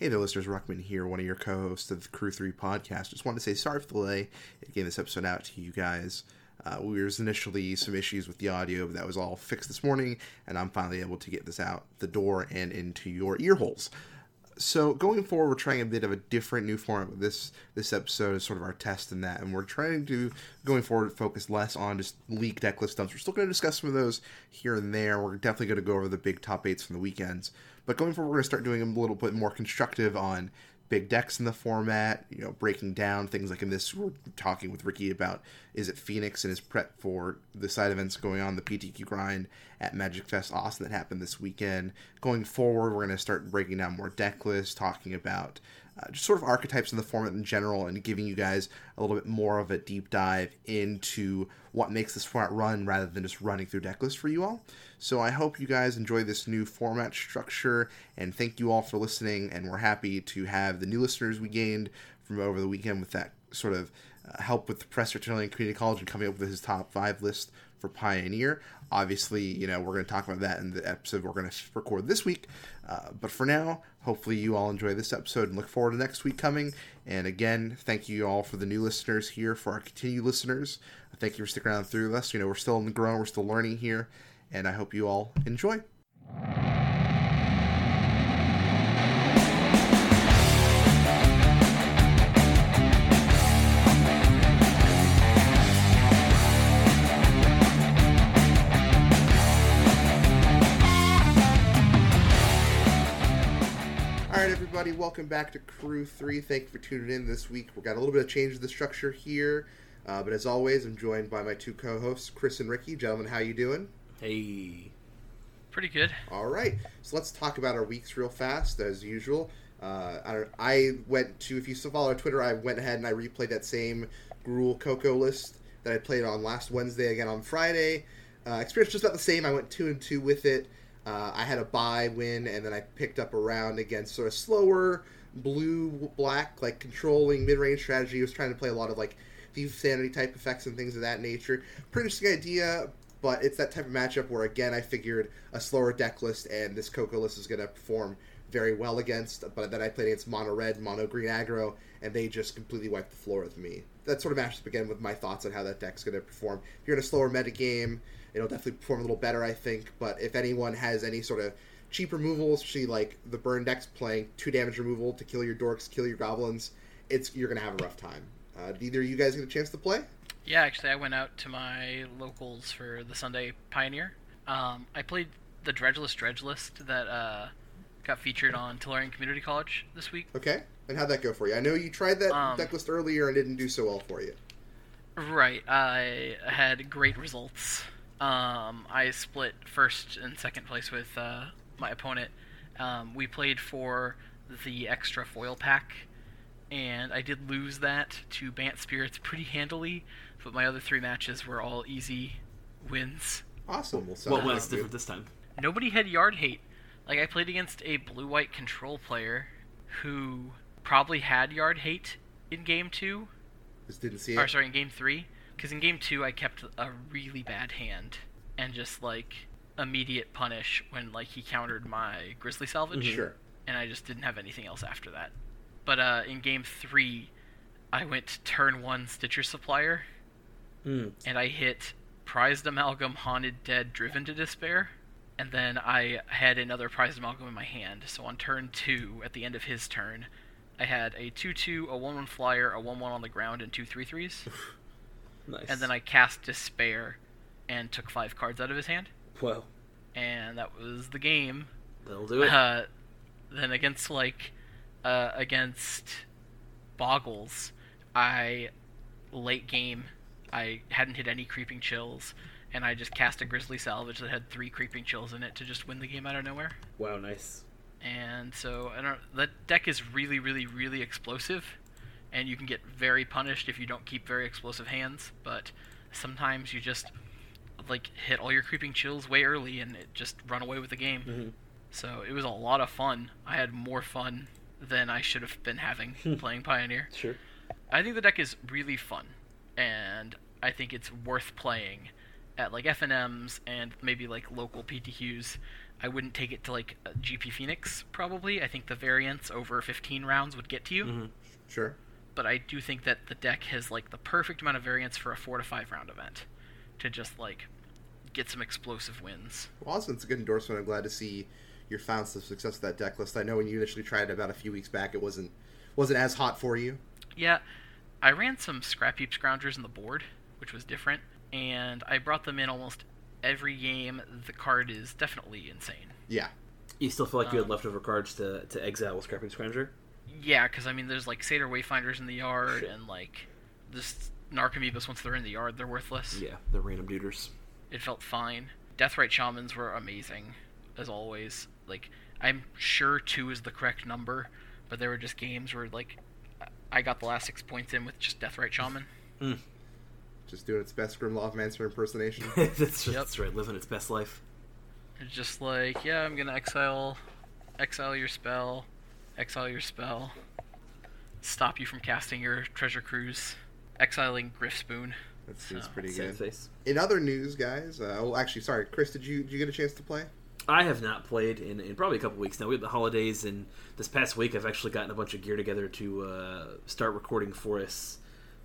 Hey there, listeners. Ruckman here, one of your co hosts of the Crew 3 podcast. Just wanted to say sorry for the delay in getting this episode out to you guys. Uh, we was initially some issues with the audio, but that was all fixed this morning, and I'm finally able to get this out the door and into your ear holes. So going forward, we're trying a bit of a different new format. This this episode is sort of our test in that, and we're trying to going forward focus less on just league deck list dumps. We're still going to discuss some of those here and there. We're definitely going to go over the big top eights from the weekends, but going forward, we're going to start doing a little bit more constructive on big decks in the format, you know, breaking down things like in this, we're talking with Ricky about Izzet Phoenix and his prep for the side events going on, the PTQ grind at Magic Fest Austin that happened this weekend. Going forward, we're going to start breaking down more deck lists, talking about uh, just sort of archetypes in the format in general, and giving you guys a little bit more of a deep dive into what makes this format run rather than just running through deck lists for you all. So I hope you guys enjoy this new format structure, and thank you all for listening. And we're happy to have the new listeners we gained from over the weekend with that sort of uh, help with the press Presbyterian Community College and coming up with his top five list for Pioneer. Obviously, you know, we're going to talk about that in the episode we're going to record this week. Uh, but for now, hopefully you all enjoy this episode and look forward to next week coming. And again, thank you all for the new listeners here, for our continued listeners. Thank you for sticking around through us. You know, we're still in the growing, we're still learning here and I hope you all enjoy. Welcome back to Crew 3. Thank you for tuning in this week. We've got a little bit of change to the structure here. Uh, but as always, I'm joined by my two co-hosts, Chris and Ricky. Gentlemen, how you doing? Hey. Pretty good. All right. So let's talk about our weeks real fast, as usual. Uh, I, I went to, if you still follow our Twitter, I went ahead and I replayed that same Gruul Coco list that I played on last Wednesday again on Friday. Uh, experience just about the same. I went two and two with it. Uh, I had a buy win, and then I picked up a round against sort of slower blue black, like controlling mid range strategy. I was trying to play a lot of like thief sanity type effects and things of that nature. Pretty interesting idea, but it's that type of matchup where again I figured a slower deck list and this Coco list is going to perform very well against. But then I played against mono red, mono green aggro, and they just completely wiped the floor with me. That sort of matches up again with my thoughts on how that deck's going to perform. If you're in a slower meta game, it'll definitely perform a little better, I think. But if anyone has any sort of cheap removals, especially like the burn decks playing two damage removal to kill your dorks, kill your goblins, it's you're gonna have a rough time. Uh, did either of you guys get a chance to play? Yeah, actually, I went out to my locals for the Sunday Pioneer. Um, I played the Dredgeless Dredge list that uh, got featured on Tolarian Community College this week. Okay, and how'd that go for you? I know you tried that um, deck list earlier and didn't do so well for you. Right, I had great results. Um, I split first and second place with uh, my opponent. Um, we played for the extra foil pack, and I did lose that to Bant Spirits pretty handily but my other three matches were all easy wins. Awesome. what was different this time? Nobody had yard hate. Like I played against a blue white control player who probably had yard hate in game two. Just didn't see it. Or sorry, in game three. Because in game two I kept a really bad hand and just like immediate punish when like he countered my Grisly Salvage. Mm-hmm. Sure. And I just didn't have anything else after that. But uh, in game three, I went turn one Stitcher Supplier Mm. And I hit Prized Amalgam, Haunted Dead, Driven to Despair. And then I had another Prized Amalgam in my hand. So on turn two, at the end of his turn, I had a 2 2, a 1 1 flyer, a 1 1 on the ground, and two 3 3s. nice. And then I cast Despair and took five cards out of his hand. Whoa. And that was the game. That'll do it. Uh, then against, like, uh, against Boggles, I late game I hadn't hit any creeping chills, and I just cast a Grisly Salvage that had three creeping chills in it to just win the game out of nowhere. Wow, nice. And so I don't. That deck is really, really, really explosive, and you can get very punished if you don't keep very explosive hands. But sometimes you just like hit all your creeping chills way early, and it just run away with the game. Mm-hmm. So it was a lot of fun. I had more fun than I should have been having playing Pioneer. Sure. I think the deck is really fun and I think it's worth playing at like FNMs and maybe like local PTQs, I wouldn't take it to like GP Phoenix probably. I think the variance over 15 rounds would get to you. Mhm. Sure. But I do think that the deck has like the perfect amount of variance for a four to five round event to just like get some explosive wins. Well, awesome. It's a good endorsement. I'm glad to see you found some success with that deck list. I know when you initially tried it about a few weeks back, it wasn't wasn't as hot for you. Yeah, I ran some scrap heap scroungers in the board, which was different, and I brought them in almost every game. The card is definitely insane. Yeah. You still feel like you had Um, leftover cards to, to exile with Scrapheap Scrounger? Yeah, because I mean, there's like Satyr Wayfinders in the yard, and like this Narcomoebas once they're in the yard, they're worthless. Yeah, they're random duders. It felt fine. Deathrite Shamans were amazing, as always. Like, I'm sure two is the correct number, but there were just games where like I got the last six points in with just Deathrite Shaman. Hmm. Just doing its best Grim Lavamancer impersonation. that's, Yep. that's right, living its best life. It's just like, yeah, I'm gonna exile, exile your spell, exile your spell, stop you from casting your treasure cruise, exiling Griffspoon. That seems So, pretty good. face. In other news, guys, uh, well, actually, sorry, Chris, did you did you get a chance to play? I have not played in, in probably a couple weeks now. We have the holidays, and this past week I've actually gotten a bunch of gear together to uh, start recording for us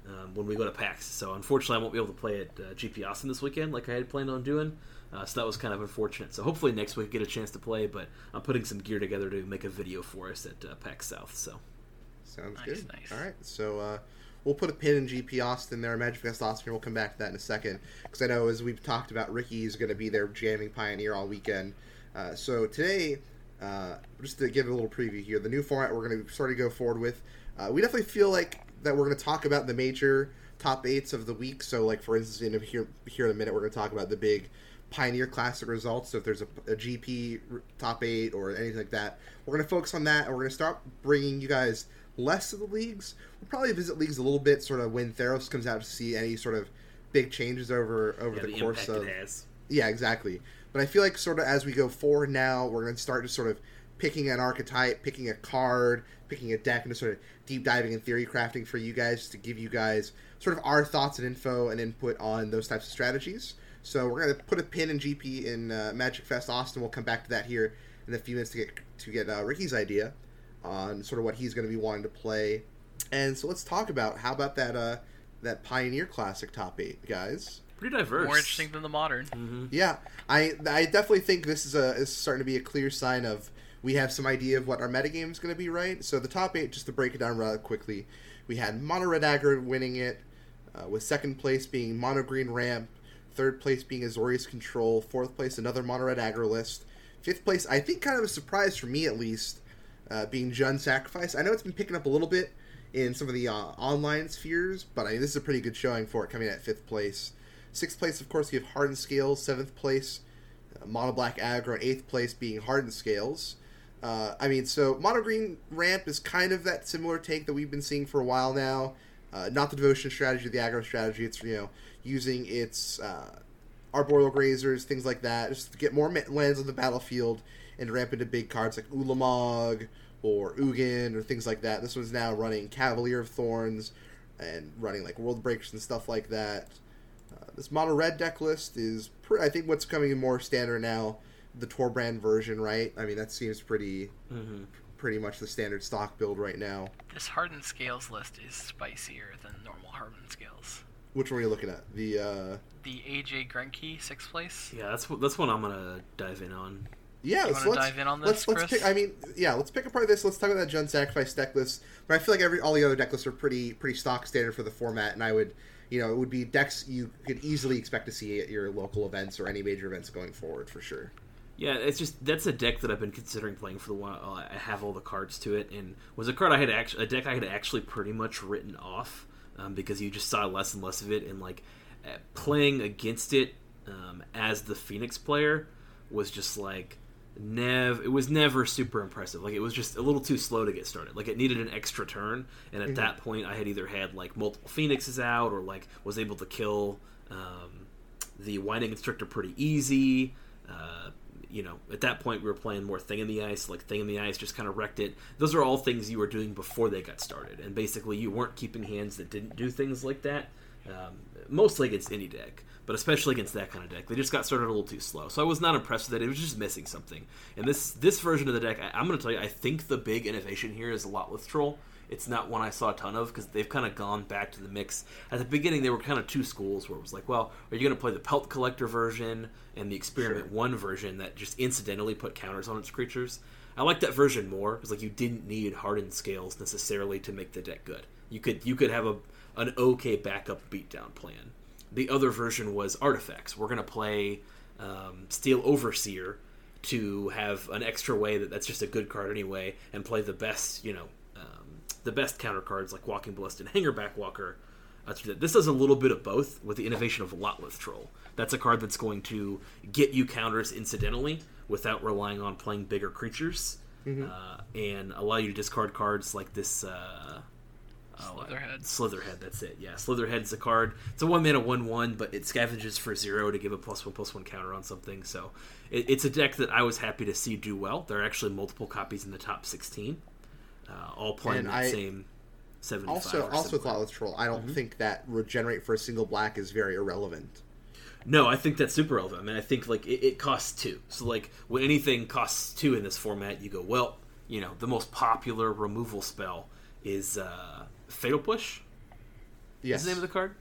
um, when we go to PAX. So unfortunately, I won't be able to play at uh, GP Austin this weekend like I had planned on doing. Uh, so that was kind of unfortunate. So hopefully next week I get a chance to play, but I'm putting some gear together to make a video for us at uh, PAX South. So Sounds Nice, good. nice. All right, so uh, we'll put a pin in GP Austin there, Magic Fest Austin. We'll come back to that in a second because I know as we've talked about, Ricky's going to be there jamming Pioneer all weekend. Uh, so today, uh, just to give a little preview here, the new format we're going to sort of go forward with. Uh, we definitely feel like that we're going to talk about the major top eights of the week. So, like for instance, in here here in a minute, we're going to talk about the big Pioneer Classic results. So if there's a, a GP top eight or anything like that, we're going to focus on that, and we're going to start bringing you guys less of the leagues. We'll probably visit leagues a little bit, sort of when Theros comes out to see any sort of big changes over over yeah, the, the, course of yeah, exactly. But I feel like sort of as we go forward now, we're going to start just sort of picking an archetype, picking a card, picking a deck, and just sort of deep diving and theory crafting for you guys to give you guys sort of our thoughts and info and input on those types of strategies. So we're going to put a pin in GP in uh, Magic Fest Austin. We'll come back to that here in a few minutes to get to get uh, Ricky's idea on sort of what he's going to be wanting to play. And so let's talk about how about that uh, that Pioneer Classic top eight, guys. Pretty diverse. More interesting than the modern. hmm Yeah, I I definitely think this is a is starting to be a clear sign of we have some idea of what our metagame is going to be, right? So the top eight, just to break it down rather quickly, we had Mono Red Aggro winning it, uh, with second place being Mono Green Ramp, third place being Azorius Control, fourth place another Mono Red Aggro list, fifth place I think kind of a surprise for me at least, uh, being Jund Sacrifice. I know it's been picking up a little bit in some of the uh, online spheres, but I mean this is a pretty good showing for it coming at fifth place. Sixth place, of course, you have Hardened Scales. Seventh place, uh, Mono Black Aggro. And eighth place being Hardened Scales. Uh, I mean, so Mono Green Ramp is kind of that similar take that we've been seeing for a while now. Uh, not the devotion strategy, the aggro strategy. It's you know using its uh, arboreal grazers, things like that, just to get more ma- lands on the battlefield and ramp into big cards like Ulamog or Ugin or things like that. This one's now running Cavalier of Thorns and running like World Breakers and stuff like that. Uh, this mono red deck list is, pr- I think, what's coming in more standard now. The Torbrand version, right? I mean, that seems pretty, hmm pretty much the standard stock build right now. This hardened scales list is spicier than normal hardened scales. Which one are you looking at? The uh, The AJ Grenke, sixth place. Yeah, that's what that's one I'm gonna dive in on. yeah. You so wanna let's dive in on let's this, let's Chris? pick. I mean, yeah, let's pick apart this. Let's talk about that Jund Sacrifice deck list. But I feel like every all the other deck lists are pretty pretty stock standard for the format, and I would, you know, it would be decks you could easily expect to see at your local events or any major events going forward for sure. Yeah, it's just that's a deck that I've been considering playing for the while. I have all the cards to it, and was a card I had actually a deck I had actually pretty much written off um, because you just saw less and less of it, and like uh, playing against it um, as the Phoenix player was just like nev. It was never super impressive. Like it was just a little too slow to get started. Like it needed an extra turn, and at that point, I had either had like multiple Phoenixes out or like was able to kill um, the Winding Constrictor pretty easy. Uh, you know, at that point we were playing more Thing in the Ice. Like Thing in the Ice just kind of wrecked it. Those are all things you were doing before they got started, and basically you weren't keeping hands that didn't do things like that. um, mostly against any deck, but especially against that kind of deck. They just got started a little too slow, so I was not impressed with it. It was just missing something. And this this version of the deck, I, am going to tell you, I think the big innovation here is a lot with Troll. It's not one I saw a ton of because they've kind of gone back to the mix. At the beginning, they were kind of two schools where it was like, well, are you going to play the Pelt Collector version and the Experiment Sure. 1 version that just incidentally put counters on its creatures? I like that version more because like you didn't need hardened scales necessarily to make the deck good. You could you could have a an okay backup beatdown plan. The other version was artifacts. We're going to play um, Steel Overseer to have an extra way that that's just a good card anyway, and play the best, you know, the best counter cards like Walking Ballista and Hangerback Walker. Uh, to do that. This does a little bit of both with the innovation of Lotleth Troll. That's a card that's going to get you counters incidentally without relying on playing bigger creatures, uh, and allow you to discard cards like this. Uh, oh, Slitherhead. Slitherhead, that's it. Yeah, Slitherhead's a card. It's a one mana one one, but it scavenges for zero to give a plus one plus one counter on something. So it, it's a deck that I was happy to see do well. There are actually multiple copies in the top sixteen, uh, all playing And that same seventy five. Also, also with Lotleth Troll, I don't think that regenerate for a single black is very irrelevant. No, I think that's super relevant. I mean, I think like it, it costs two. So like when anything costs two in this format, you go well. You know, the most popular removal spell is uh, Fatal Push. Yes. Is the name of the card?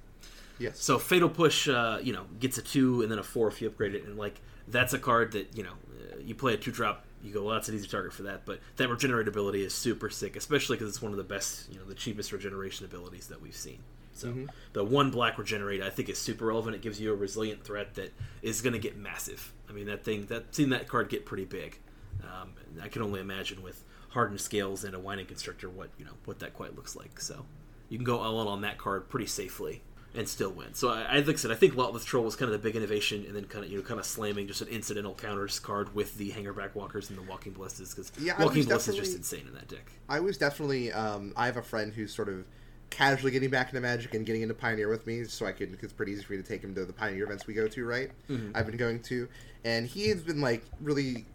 yes. So Fatal Push, uh, you know, gets a two and then a four if you upgrade it, and like that's a card that you know uh, you play a two drop. You go, well, that's an easy target for that. But that regenerate ability is super sick, especially because it's one of the best, you know, the cheapest regeneration abilities that we've seen. So the one black regenerate, I think, is super relevant. It gives you a resilient threat that is going to get massive. I mean, that thing that seen that card get pretty big. Um, I can only imagine with hardened scales and a winding constrictor what you know what that quite looks like. So you can go all in on that card pretty safely and still win. So I, I like I said, I think Lotleth Troll was kind of the big innovation, and then kind of you know kind of slamming just an incidental counters card with the Hangerback Walkers and the Walking Ballistas because Yeah, I Walking was is just insane in that deck. I was definitely. Um, I have a friend who's sort of casually getting back into Magic and getting into Pioneer with me, so I can. It's pretty easy for me to take him to the Pioneer events we go to, right? I've been going to, and he has been like really.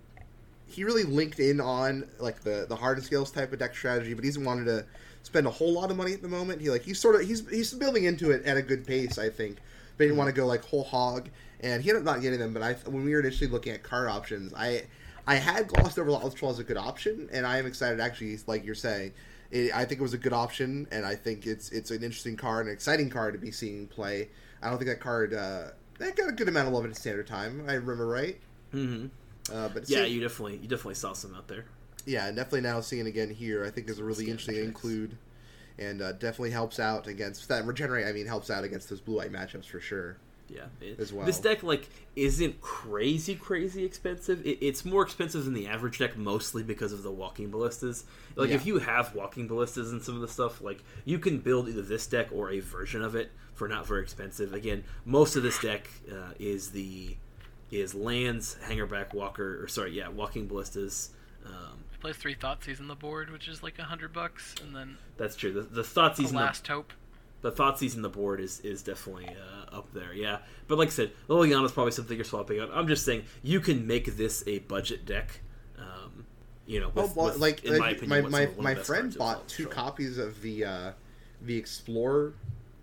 He really linked in on like the the hard skills type of deck strategy, but he's wanted to spend a whole lot of money at the moment. He like he's sort of he's he's building into it at a good pace, I think. But he didn't want to go like whole hog, and he ended up not getting them. But I when we were initially looking at card options, I I had glossed over Lotleth Troll as a good option, and I am excited actually, like you're saying. It, I think it was a good option, and I think it's it's an interesting card, an exciting card to be seeing play. I don't think that card uh, that got a good amount of love in standard time. I remember right. hmm Uh, but Yeah, you definitely you definitely saw some out there. Yeah, definitely now seeing again here, I think is a really interesting include, and uh, definitely helps out against that regenerate. I mean, helps out against those blue white matchups for sure. Yeah, it- As well. This deck like isn't crazy crazy expensive. It, it's more expensive than the average deck, mostly because of the walking ballistas. Like Yeah. if you have walking ballistas and some of the stuff, like you can build either this deck or a version of it for not very expensive. Again, most of this deck uh, is the is lands, hangerback, walker, or sorry, yeah, walking ballistas. Um, Plays three Thoughtseize on the board, which is like a hundred bucks, and then that's true. The, the Thoughtseize the in the last hope. the Thoughtseize in the board is is definitely uh, up there, yeah. But like I said, Liliana is probably something you're swapping out. I'm just saying you can make this a budget deck. Um, you know, Oh, with, well, with, like, in my opinion, my what's my, one of the my friend bought two Control. copies of the uh, the Explorer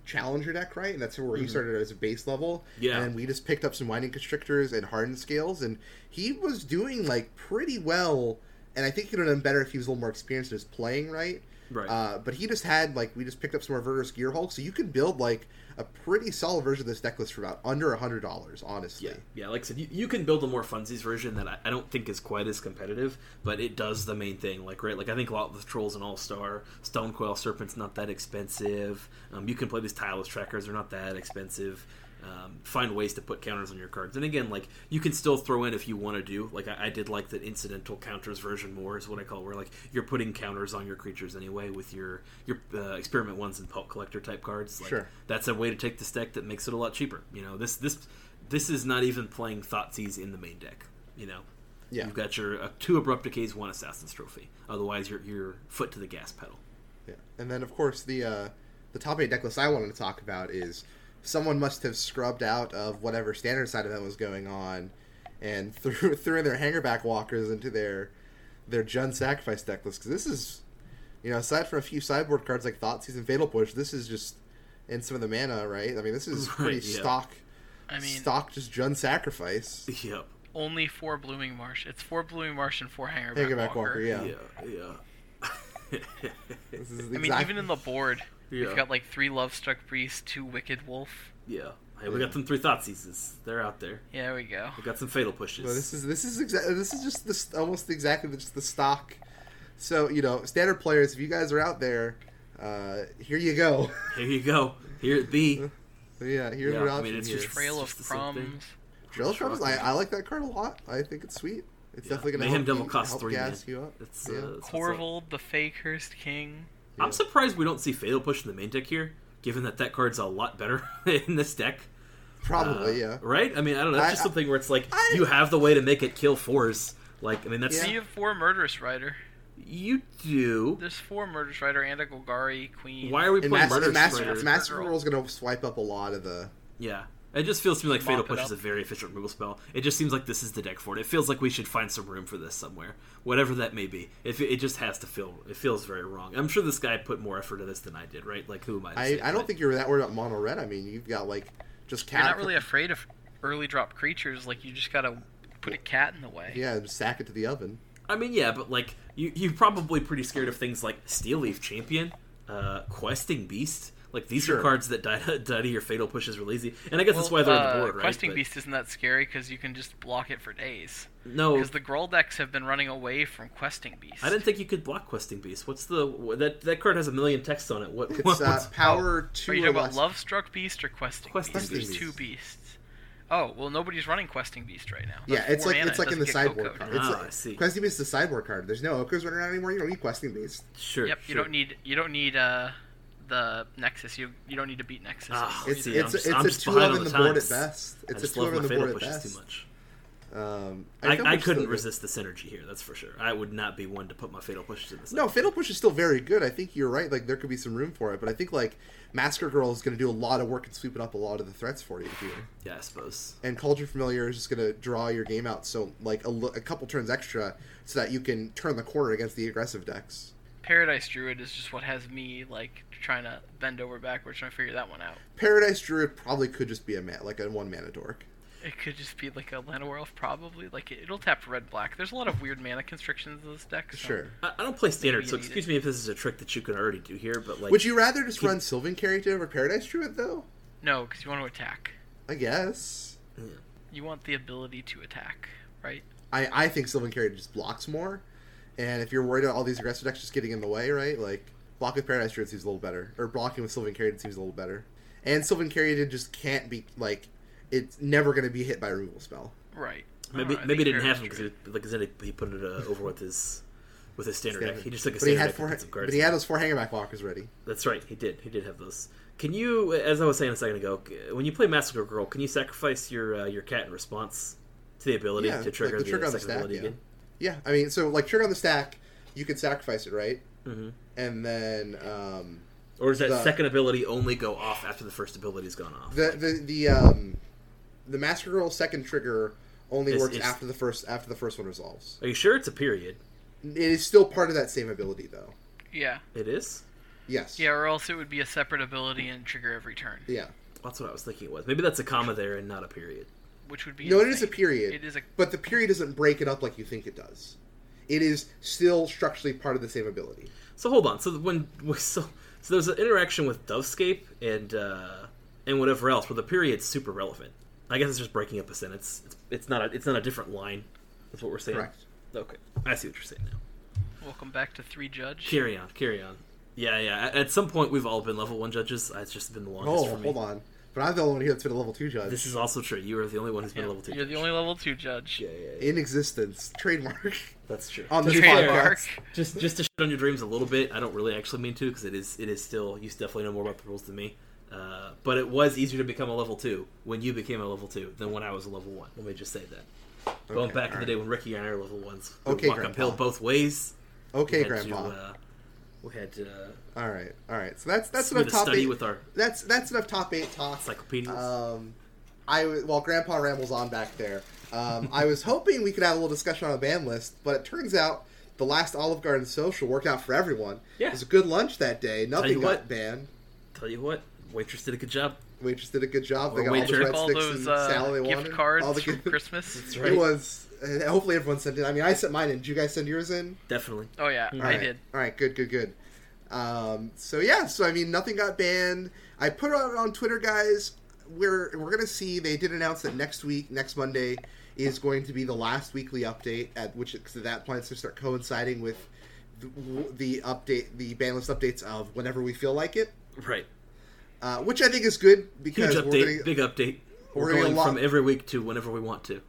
Challenger deck, right? And that's where he started as a base level. Mm-hmm. Yeah. And we just picked up some Winding Constrictors and Hardened Scales, and he was doing like pretty well. And I think he would have done better if he was a little more experienced in his playing, right? Right. Uh, but he just had like we just picked up some Verdurous Gearhulk, so you could build like a pretty solid version of this deck list for about under a hundred dollars, honestly. Yeah, yeah. Like I said, you, you can build a more funsies version that I, I don't think is quite as competitive, but it does the main thing. Like right, like I think a lot of the trolls and all star Stonecoil Serpent's not that expensive. Um, you can play these tireless trackers; they're not that expensive. Um, find ways to put counters on your cards, and again, like you can still throw in if you want to do. Like I, I did like the incidental counters version more is what I call, it, where like you're putting counters on your creatures anyway with your your uh, experiment ones and Pelt Collector type cards. Like, Sure. that's a way to take this deck that makes it a lot cheaper. You know, this this this is not even playing Thoughtseize in the main deck. You know, Yeah. you've got your uh, two abrupt decays, one assassin's trophy. Otherwise, you're you're foot to the gas pedal. Yeah, and then of course the uh, the top eight deck list I wanted to talk about is someone must have scrubbed out of whatever standard side event was going on, and threw threw in their hangerback walkers into their their Jund sacrifice deck list because this is, you know, aside from a few sideboard cards like Thoughtseize and Fatal Push, this is just and some of the mana, right? I mean, this is pretty Right, yeah. stock. I mean, stock just Jund sacrifice. Yep. only four Blooming Marsh. It's four Blooming Marsh and four Hangerback, Hangerback Walker. Walker, yeah. Yeah. Yeah. This is I mean, even in the board, Yeah. we've got like three Love Struck Priest, two Wicked Wolf. yeah. Hey, we got them three thought seizes. They're out there. Yeah, we go. We got some fatal pushes. No, this is this is exactly this is just this almost exactly just the stock. So you know, standard players, if you guys are out there, uh, here you go. Here you go. Here it be. yeah, here's Yeah, your I mean, it's here. just- Trail just of the same thing. Crumbs. I, I like that card a lot. I think it's sweet. It's Yeah. definitely gonna Mayhem help, Devil you, costs help three, gas man. you up. It's, Yeah. uh, it's what's up. Korvold, the Fae-Cursed King. I'm surprised we don't see fatal push in the main deck here, given that that card's a lot better in this deck. Probably, Uh, yeah. Right? I mean, I don't know. That's I- just something where it's like I- you have the way to make it kill fours. Like, I mean, that's So you have four Murderous Rider. you do. There's four Murderous Rider and a Golgari Queen. Why are we And playing Master, Murder Master, Strider? Massacre Girl. Girl's gonna swipe up a lot of the. Yeah. It just feels to me like Fatal Push up. is a very efficient removal spell. It just seems like this is the deck for it. It feels like we should find some room for this somewhere, whatever that may be. If it, it just has to feel, it feels very wrong. I'm sure this guy put more effort into this than I did, right? Like who am I? To I, say, I don't but- think you're that worried about mono red. I mean, you've got like just cat. You're not really afraid of early drop creatures. Like you just gotta put a cat in the way. Yeah, just sack it to the oven. I mean, yeah, but like you, you're probably pretty scared of things like Steel Leaf Champion, uh, Questing Beast. Like these Sure. are cards that die, die to your Fatal Pushes real easy, and I guess that's why they're on the uh, board, right? Questing But- Beast isn't that scary because you can just block it for days. No, Because the Gruul decks have been running away from Questing Beast. I didn't think you could block Questing Beast. What's the that that card has a million texts on it? What? It's what- uh, what's- power two Are you or talking about less. Love Struck Beast or Questing, Beast? Questing Beast? There's Beast. two beasts. Oh well, nobody's running Questing Beast right now. Yeah, it's like mana, it's it like in the sideboard Coco'd. card. It's Ah, like, I see. Questing Beast is the sideboard card. There's no Okos running around anymore. You don't need Questing Beast. Sure. Yep, you don't need you don't need uh the Nexus. You you don't need to beat Nexus. Anymore It's See, I'm it's just- it's I'm a just two of on in the the board at best. It's a just two of in the board at best. too much. Um, I, feel I couldn't still- resist the synergy here. That's for sure. I would not be one to put my Fatal Pushes in this. No, Fatal Push is still very good. I think you're right. Like there could be some room for it, but I think like Massacre Girl is going to do a lot of work and sweeping up a lot of the threats for you here. Yeah, I suppose. And Cauldron Familiar is just going to draw your game out so like a, a couple turns extra, so that you can turn the corner against the aggressive decks. Paradise Druid is just what has me like trying to bend over backwards trying to figure that one out. Paradise Druid probably could just be a man, like a one mana dork. It could just be like a Llanowar Elf, probably. Like it'll tap red black. There's a lot of weird mana constrictions in this deck. so- Sure. I, I don't play standard, so excuse it. me if this is a trick that you can already do here. But like, Would you rather just Keep- run Sylvan Caryatid over Paradise Druid though? No, because you want to attack. I guess. You want the ability to attack, right? I, I think Sylvan Caryatid just blocks more. And if you're worried about all these aggressive decks just getting in the way, right? Like, blocking with Paradise Druid seems a little better. Or blocking with Sylvan Caryatid seems a little better. And Sylvan Caryatid just can't be, like, it's never going to be hit by a removal spell. Right. maybe I know, maybe he didn't have him Paradise because like I said, he put it uh, over with his with his standard, Standard. deck. He just took a But he standard had deck four, and some cards. but he had those four Hangerback Walkers ready. That's right. He did. He did have those. Can you, as I was saying a second ago, when you play Massacre Girl, can you sacrifice your uh, your cat in response to the ability Yeah, to trigger like the trigger the on the second stack, ability yeah. again? Yeah, I mean, so, like, trigger on the stack, you could sacrifice it, right? Hmm And then, um, Or does that The- second ability only go off after the first ability's gone off? the, the, the, um, the Massacre Girl second trigger only Is- works is- after the first after the first one resolves. Are you sure it's a period? It is still part of that same ability, though. Yeah. It is. Yes. Yeah, or else it would be a separate ability and trigger every turn, Yeah. That's what I was thinking it was. Maybe that's a comma there and not a period. which would be No, it is a period. It is a But the period doesn't break it up like you think it does. It is still structurally part of the same ability. So hold on. So when so so there's an interaction with Dovescape and uh, and whatever else, where the period's super relevant. I guess it's just breaking up a sentence. It's, it's not a it's not a different line. That's what we're saying. Correct. Okay, I see what you're saying now. welcome back to three judge. Carry on, carry on. Yeah, yeah. At- At some point, we've all been level one judges. It's just been the longest Oh, for me. hold on. But I'm the only one here that's been a level two judge. This is also true. You are the only one who's been a level two. You're the only level two judge. Yeah, yeah, yeah. in existence. Trademark. That's true. On this To be fair, Trademark. podcast. just just to shit on your dreams a little bit. I don't really actually mean to because it is it is still you definitely know more about the rules than me. Uh, but it was easier to become a level two when you became a level two than when I was a level one. Let me just say that. Going Okay, back in the day when Ricky and I were level ones, we would Okay, walk Grandpa. uphill both ways. Okay, we Grandpa. To, uh, we had to uh, all right, all right. So that's that's enough top study eight. with our That's that's enough top eight talk. encyclopedias. Um, I w- while Grandpa rambles on back there, um, I was hoping we could have a little discussion on a ban list, but it turns out the last Olive Garden social worked out for everyone. Yeah. It was a good lunch that day. Nothing you got what. banned. Tell you what, Waitress did a good job. Waitress did a good job. They Or got all the breadsticks all those and uh, salad they gift wanted. cards all the for gift- Christmas. That's It was. uh, Hopefully everyone sent it. I mean, I sent mine in. Did you guys send yours in? Definitely. Oh yeah, All I right. did. All right, good, good, good. Um, so yeah, so I mean, nothing got banned. I put it on, on Twitter, guys. We're we're gonna see. They did announce that next week, next Monday, is going to be the last weekly update. At which cause that plans to start coinciding with the, the update, the ban list updates of whenever we feel like it. Right. Uh, which I think is good because Huge update. gonna, Big update. we're We're going lot- from every week to whenever we want to.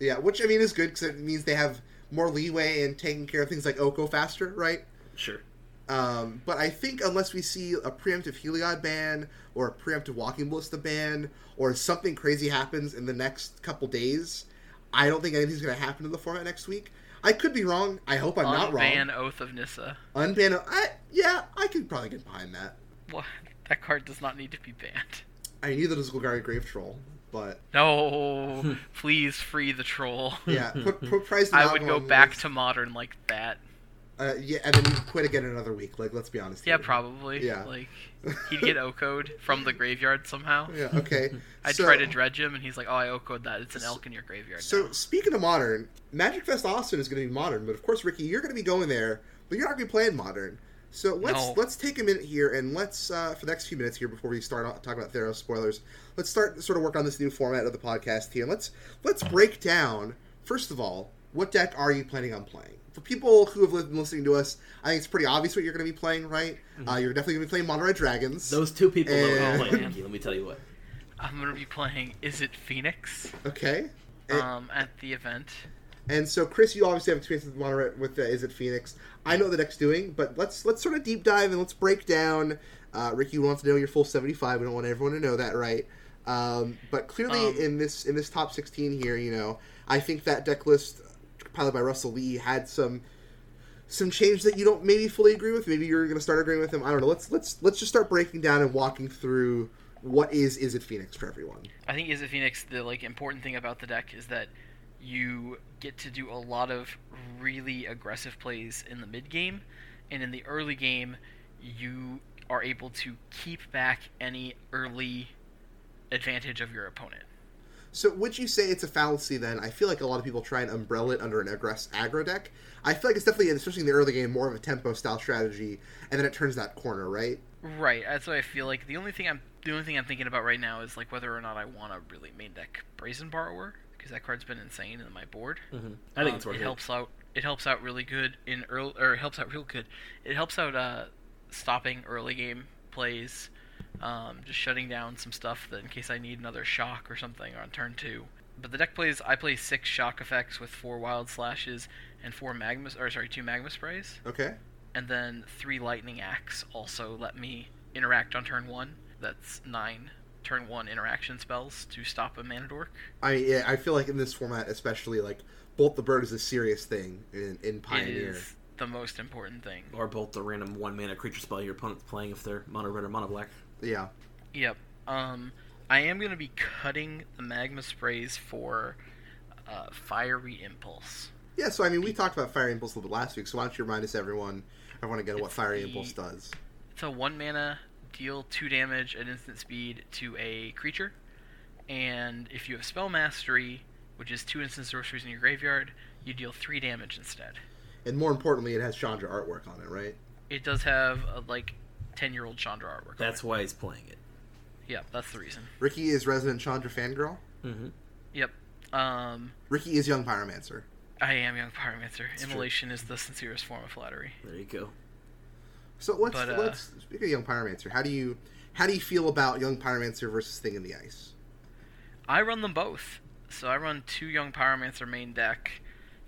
yeah, which I mean is good because it means they have more leeway in taking care of things like Oko faster, right? Sure. Um, but I think unless we see a preemptive Heliod ban or a preemptive Walking Ballista ban or something crazy happens in the next couple days, I don't think anything's going to happen in the format next week. I could be wrong. I hope I'm not wrong. Unban Oath of Nissa. Unban. I, yeah, I could probably get behind that. What? That card does not need to be banned. I knew that it was Golgari Grave Troll, but No, please free the troll. yeah, put, put price. I would go back to modern like that. Uh, yeah, and then you quit again another week. Like, let's be honest. Yeah, here. probably. Yeah. Like he'd get Oko'd from the graveyard somehow. Yeah. Okay. I'd So- try to dredge him, and he's like, "Oh, I Oko'd that. It's an elk in your graveyard." So now." speaking of modern, Magic Fest Austin is going to be modern, but of course, Ricky, you're going to be going there, but you're not going to be playing modern. So let's No. let's take a minute here and let's uh, for the next few minutes here before we start talking about Theros spoilers. Let's start sort of work on this new format of the podcast here. Let's let's break down first of all what deck are you planning on playing. For people who have been listening to us, I think it's pretty obvious what you're going to be playing, right? Uh, you're definitely going to be playing Mono Red Dragons. Those two people know what And- I'm playing, let me tell you what. I'm gonna be playing. Izzet Phoenix? okay. And, Um, at the event. And so, Chris, you obviously have experience with Mono with uh, Izzet Phoenix? I know what the deck's doing, but let's let's sort of deep dive and let's break down. Uh, Ricky wants to know your full seventy five. We don't want everyone to know that, right? Um, but clearly, Um, in this in this top sixteen here, you know, I think that deck list, compiled by Russell Lee, had some some change that you don't maybe fully agree with. Maybe you're going to start agreeing with him. I don't know. Let's let's let's just start breaking down and walking through what is Izzet Phoenix for everyone. I think Izzet Phoenix? The like important thing about the deck is that you get to do a lot of really aggressive plays in the mid game, and in the early game, you are able to keep back any early advantage of your opponent. So would you say it's a fallacy then? I feel like a lot of people try and umbrella it under an aggress aggro deck. I feel like it's definitely, especially in the early game, more of a tempo style strategy, and then it turns that corner, right? Right. That's what I feel like. The only thing I'm the only thing I'm thinking about right now is like whether or not I want to really main deck Brazen Borrower because that card's been insane in my board. Mhm. I think Um, it's worth it it. helps out. It helps out really good in early, or it helps out real good. It helps out uh, stopping early game plays, um, just shutting down some stuff that in case I need another shock or something on turn two. But the deck plays. I play six shock effects with four wild slashes and four magma, or sorry, two magma sprays, Okay. and then three Lightning Axe Also, let me interact on turn one. That's nine turn one interaction spells to stop a mana dork. I yeah, I feel like in this format, especially, like Bolt the Bird is a serious thing in, in Pioneer. is the most important thing. Or bolt the random one mana creature spell your opponent's playing if they're mono red or mono black. Yeah. Yep. Um, I am going to be cutting the magma sprays for uh, fiery impulse. Yeah. So I mean, we talked about fiery Impulse a little bit last week. So why don't you remind us, everyone, everyone again, what Fire the- Impulse does? It's a one mana, deal two damage at instant speed to a creature, and if you have spell mastery, which is two instant sorceries in your graveyard, you deal three damage instead. And more importantly, it has Chandra artwork on it, right? It does have a, like ten year old Chandra artwork. That's it. why he's playing it. yeah, that's the reason. Ricky is resident Chandra fangirl. Mm-hmm. Yep. Um, Ricky is young Pyromancer. I am young pyromancer. It's true. Immolation is the sincerest form of flattery. There you go. So let's But, uh, let's speak of young pyromancer. How do you how do you feel about young pyromancer versus thing in the ice? I run them both. So I run two Young Pyromancer main deck.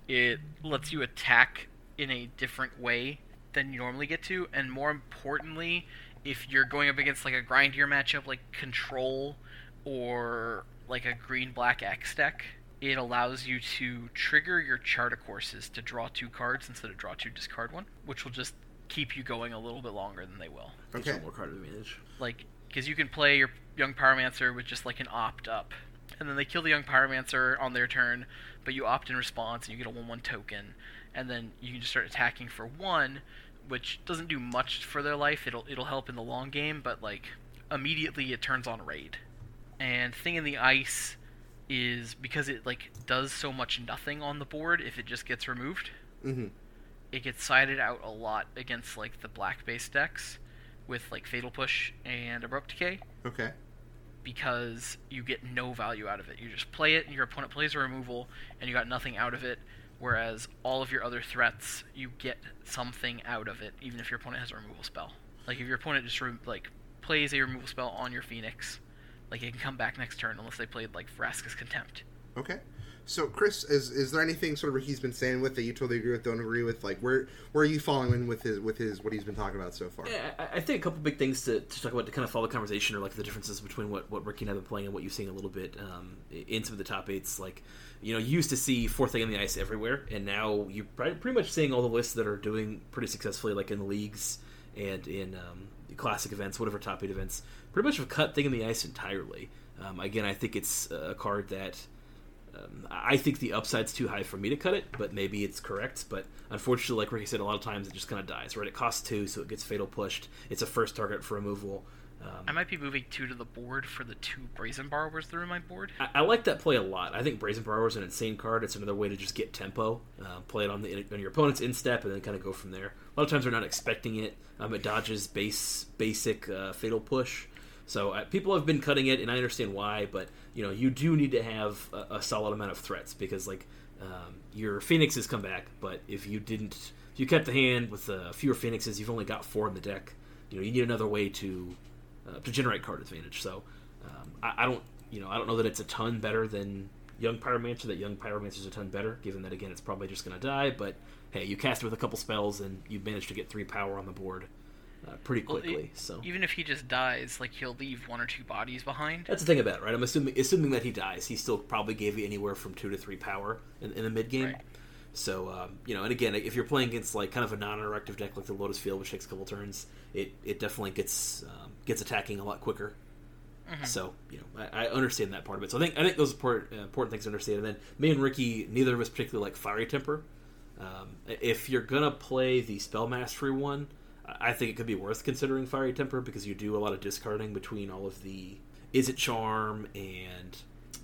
It lets you attack in a different way than you normally get to, and more importantly, if you're going up against like a grindier matchup like Control or like a green black X deck, it allows you to trigger your chart of courses to draw two cards instead of draw two, discard one, which will just keep you going a little bit longer than they will. Okay. more card advantage. like because you can play your young pyromancer with just like an opt up and then they kill the young pyromancer on their turn but you opt in response and you get a 1-1 token and then you can just start attacking for one which doesn't do much for their life it'll it'll help in the long game but like immediately it turns on raid. And thing in the ice is because it like does so much nothing on the board if it just gets removed. Mm-hmm. It gets sided out a lot against like the black base decks with like Fatal Push and Abrupt Decay Okay. because you get no value out of it. You just play it, and your opponent plays a removal, and you got nothing out of it. Whereas all of your other threats, you get something out of it, even if your opponent has a removal spell. Like if your opponent just re- like plays a removal spell on your Phoenix, like it can come back next turn unless they played like Vraska's Contempt. Okay. So, Chris, is is there anything sort of he's been saying with that you totally agree with, don't agree with? Like, where where are you following in with his with his what he's been talking about so far? Yeah, I, I think a couple big things to, to talk about to kind of follow the conversation are like the differences between what, what Ricky and I have been playing and what you've seen a little bit um, in some of the top eights. Like, you know, you used to see fourth Thing in the Ice everywhere, and now you're pretty much seeing all the lists that are doing pretty successfully, like in the leagues and in um, classic events, whatever top eight events, pretty much have cut Thing in the Ice entirely. Um, again, I think it's a card that um, I think the upside's too high for me to cut it, but maybe it's correct. But unfortunately, like Ricky said, a lot of times it just kind of dies. Right? It costs two, so it gets fatal pushed. It's a first target for removal. Um, I might be moving two to the board for the two Brazen Borrowers that are in my board. I, I like that play a lot. I think Brazen Borrower is an insane card. It's another way to just get tempo, uh, play it on the on your opponent's instep, and then kind of go from there. A lot of times they're not expecting it. Um, it dodges base basic uh, fatal push. So uh, people have been cutting it, and I understand why. But you know, you do need to have a, a solid amount of threats because like um, your phoenixes come back, but if you didn't, if you kept the hand with uh, fewer phoenixes, you've only got four in the deck. You know, you need another way to uh, to generate card advantage. So um, I, I don't, you know, I don't know that it's a ton better than Young Pyromancer. That Young Pyromancer is a ton better, given that again it's probably just going to die. But hey, you cast it with a couple spells and you managed to get three power on the board uh, pretty Well, quickly. it- so Even if he just dies, like he'll leave one or two bodies behind. that's the thing about it, right? I'm assuming assuming that he dies, he still probably gave you anywhere from two to three power in, in the mid game. Right. So um, you know, and again, if you're playing against like kind of a non-interactive deck like the Lotus Field, which takes a couple turns, it it definitely gets um, gets attacking a lot quicker. Mm-hmm. So you know, I, I understand that part of it. So I think I think those are important, uh, important things to understand. And then me and Ricky, neither of us particularly like Fiery Temper. Um, if you're gonna play the Spell Mastery one, I think it could be worth considering Fiery Temper because you do a lot of discarding between all of the Izzet Charm and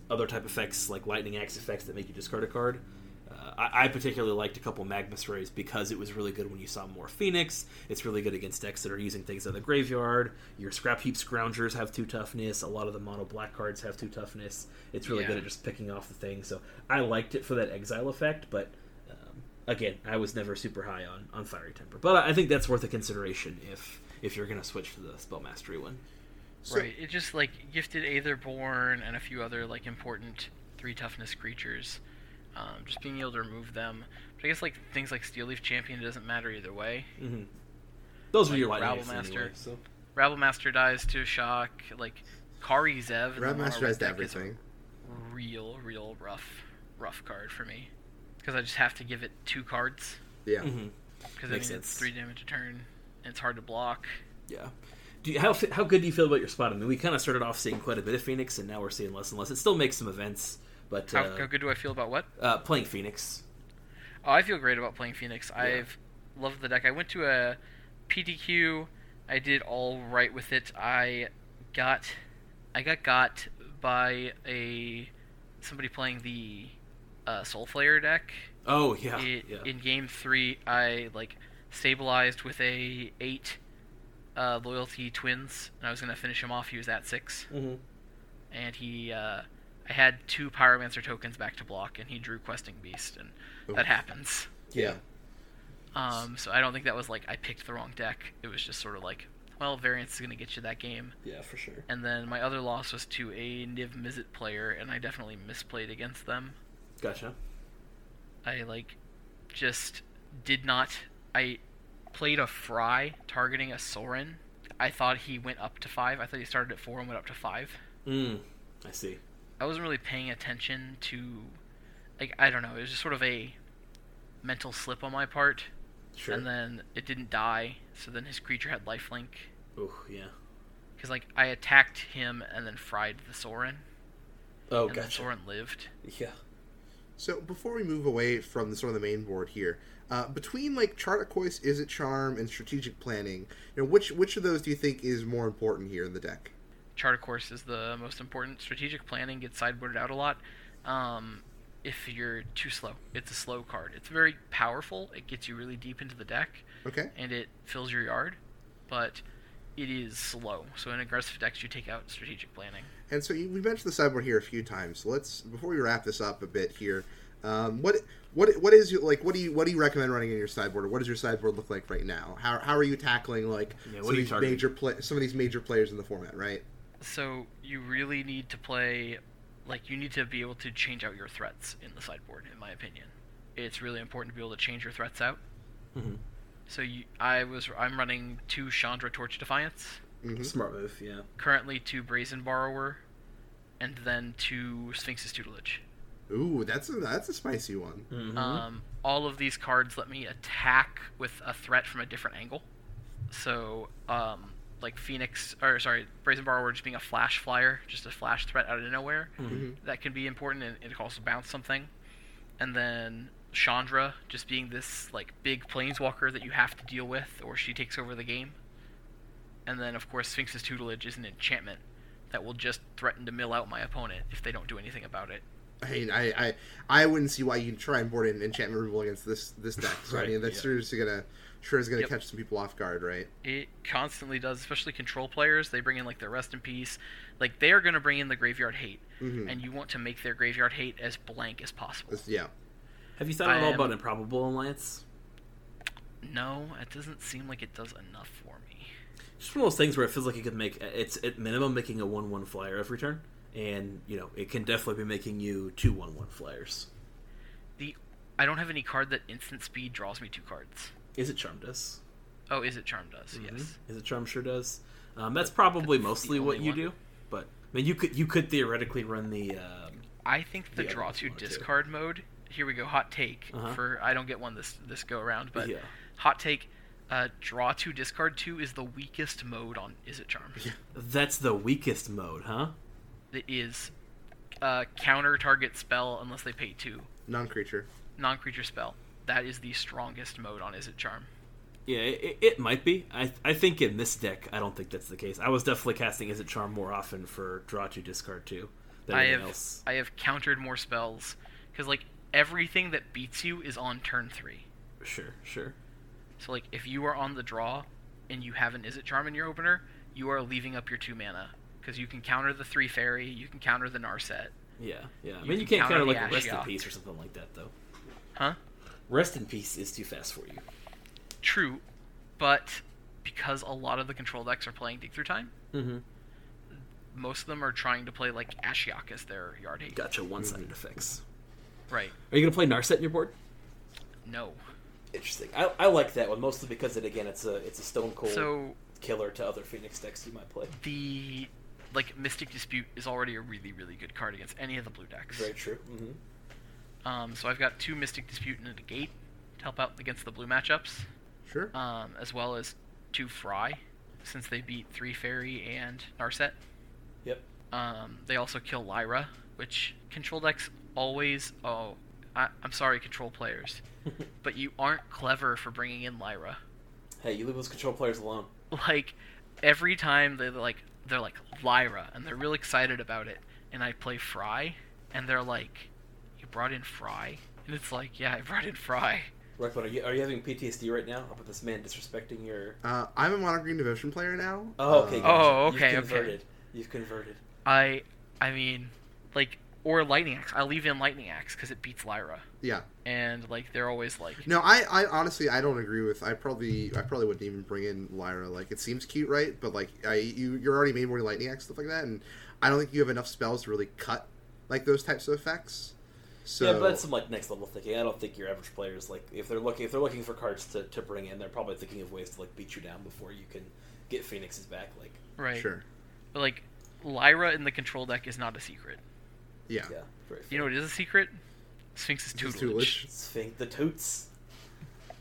other type effects like Lightning Axe effects that make you discard a card. Uh, I, I particularly liked a couple Magma Sprays because it was really good when you saw more Phoenix. It's really good against decks that are using things out of the graveyard. Your Scrap Heap Scroungers have two toughness. A lot of the mono black cards have two toughness. It's really Yeah. good at just picking off the thing. So I liked it for that exile effect, but again, I was never super high on, on Fiery Temper. But I think that's worth a consideration if if you're going to switch to the Spell Mastery one. So- right. It just like gifted Aetherborn and a few other like important three toughness creatures. Um, just being able to remove them. But I guess like things like Steel Leaf Champion it doesn't matter either way. Mm-hmm. Those were Like your lightning Rabble Master. anyway, so. Rabble Master dies to shock. Like Kari Zev. in the Master red has deck is a everything. Real, real rough, rough card for me. Because I just have to give it two cards. Yeah. Mhm. Because I Makes mean it's sense. three damage a turn. And it's hard to block. Yeah. Do you, how how good do you feel about your spot? I mean, we kind of started off seeing quite a bit of Phoenix, and now we're seeing less and less. It still makes some events, but How, uh, how good do I feel about what? uh, playing Phoenix. Oh, I feel great about playing Phoenix. I've loved the deck. I went to a PTQ. I did all right with it. I got, I got got by a somebody playing the uh, Soul Flayer deck. Oh yeah, It- yeah. In game three, I like stabilized with a eight uh, loyalty twins, and I was gonna finish him off. He was at six, Mhm. and he. Uh, I had two Pyromancer tokens back to block, and he drew Questing Beast, and Oof. that happens. Yeah. Um, so I don't think that was like I picked the wrong deck. It was just sort of like, well, variance is gonna get you that game. Yeah, for sure. And then my other loss was to a Niv Mizzet player, and I definitely misplayed against them. Gotcha. I like just did not. I played a Fry targeting a Sorin. I thought he went up to five. I thought he started at four and went up to five. Mm, I see. I wasn't really paying attention to, like I don't know. It was just sort of a mental slip on my part. Sure. And then it didn't die, so then his creature had lifelink. Oh, yeah. Because like I attacked him and then fried the Sorin, Oh, and gotcha. Sorin lived. Yeah. So before we move away from the sort of the main board here, Uh, between like Chart a Course, Izzet Charm, and strategic planning, you know, which which of those do you think is more important here in the deck? Chart a Course is the most important. Strategic planning gets sideboarded out a lot. Um, if you're too slow, it's a slow card. It's very powerful. It gets you really deep into the deck, Okay. and it fills your yard, but it is slow. So in aggressive decks, you take out strategic planning. And so you, we mentioned the sideboard here a few times. So let's before we wrap this up a bit here. Um, what what what is your like? What do you what do you recommend running in your sideboard? Or what does your sideboard look like right now? How, how are you tackling like Yeah, some of these targeting? major play, some of these major players in the format? Right. So you really need to play, like you need to be able to change out your threats in the sideboard. In my opinion, it's really important to be able to change your threats out. Mhm. So you, I was I'm running two Chandra Torch Defiance, hmm Smart move, yeah. currently two Brazen Borrower, and then two Sphinx's Tutelage. Ooh, that's a that's a spicy one. Mm-hmm. Um, all of these cards let me attack with a threat from a different angle. So, um, like Phoenix, or sorry, Brazen Borrower just being a flash flyer, just a flash threat out of nowhere. Mhm. That can be important, and it can also bounce something. And then Chandra just being this like big planeswalker that you have to deal with, or she takes over the game. And then, of course, Sphinx's Tutelage is an enchantment that will just threaten to mill out my opponent if they don't do anything about it. I mean, I, I I wouldn't see why you'd try and board an enchantment removal against this this deck. So I mean, that's yeah. seriously gonna sure is gonna Yep. catch some people off guard, right? It constantly does, especially control players. They bring in like their rest in peace. Like they are going to bring in the graveyard hate, Mhm. and you want to make their graveyard hate as blank as possible. This- yeah. Have you thought at all am- about Improbable Alliance? No, it doesn't seem like it does enough for me. Just one of those things where it feels like it could make it's at minimum making a one one flyer every turn, and you know it can definitely be making you two one one flyers. The I don't have any card that instant speed draws me two cards. Izzet Charm does? Oh, Izzet Charm does? Mm-hmm. Yes. Izzet Charm sure does? Um, that's probably That's mostly what you one. do, but I mean you could you could theoretically run the um, I think the The draw to. discard mode. Here we go. Hot take Uh-huh. for I don't get one this this go around, but yeah. hot take. Uh, draw two, discard two is the weakest mode on Izzet Charm. That's the weakest mode, huh? It is uh, counter target spell unless they pay two. Non-creature. non-creature spell. That is the strongest mode on Izzet Charm. Yeah, it, it might be. I I think in this deck, I don't think that's the case. I was definitely casting Izzet Charm more often for draw two, discard two than I anything have else. I have countered more spells because like everything that beats you is on turn three. Sure, sure. So like if you are on the draw and you have an Izzet Charm in your opener, you are leaving up your two mana because you can counter the three fairy, you can counter the Narset. Yeah, yeah. I mean, you can can't counter counter like Rest in Peace or something like that, though. Huh? Rest in Peace is too fast for you. True, but because a lot of the control decks are playing Dig Through Time, Mm-hmm. most of them are trying to play like Ashiok as their yard hate. Gotcha. One-sided effects. Right. Are you gonna play Narset in your board? No. Interesting. I, I like that one mostly because it again it's a it's a stone cold So killer to other Phoenix decks you might play. the like Mystic Dispute is already a really really good card against any of the blue decks. Very true. Mm-hmm. Um, so I've got two Mystic Dispute and a Negate to help out against the blue matchups, Sure. um, as well as two Fry, since they beat three Fairy and Narset. Yep. Um, they also kill Lyra, which control decks always. Oh, I, I'm sorry, control players, but you aren't clever for bringing in Lyra. hey, you leave those control players alone. Like every time they like they're like Lyra and they're real excited about it, and I play Fry, and they're like, "You brought in Fry," and it's like, "Yeah, I brought in Fry." Ruckman, are you are you having PTSD right now about this man disrespecting your? Uh, I'm a Mono Green Devotion player now. Oh, okay. Uh. Oh, okay, You've okay. converted. You've converted. I, I mean, like or Lightning Axe. I leave in Lightning Axe because it beats Lyra, yeah. and like they're always like, No, I, I honestly I don't agree with. I probably I probably wouldn't even bring in Lyra. Like it seems cute, right? But like I you you're already made more lightning axe stuff like that, and I don't think you have enough spells to really cut like those types of effects. So yeah, but that's some like next level thinking. I don't think your average players like if they're looking if they're looking for cards to, to bring in, they're probably thinking of ways to like beat you down before you can get Phoenix's back. Like right, sure, but like Lyra in the control deck is not a secret. Yeah. yeah, You know what is a secret? Sphinx's Tutelage. Tutelage. Sphinx the toots.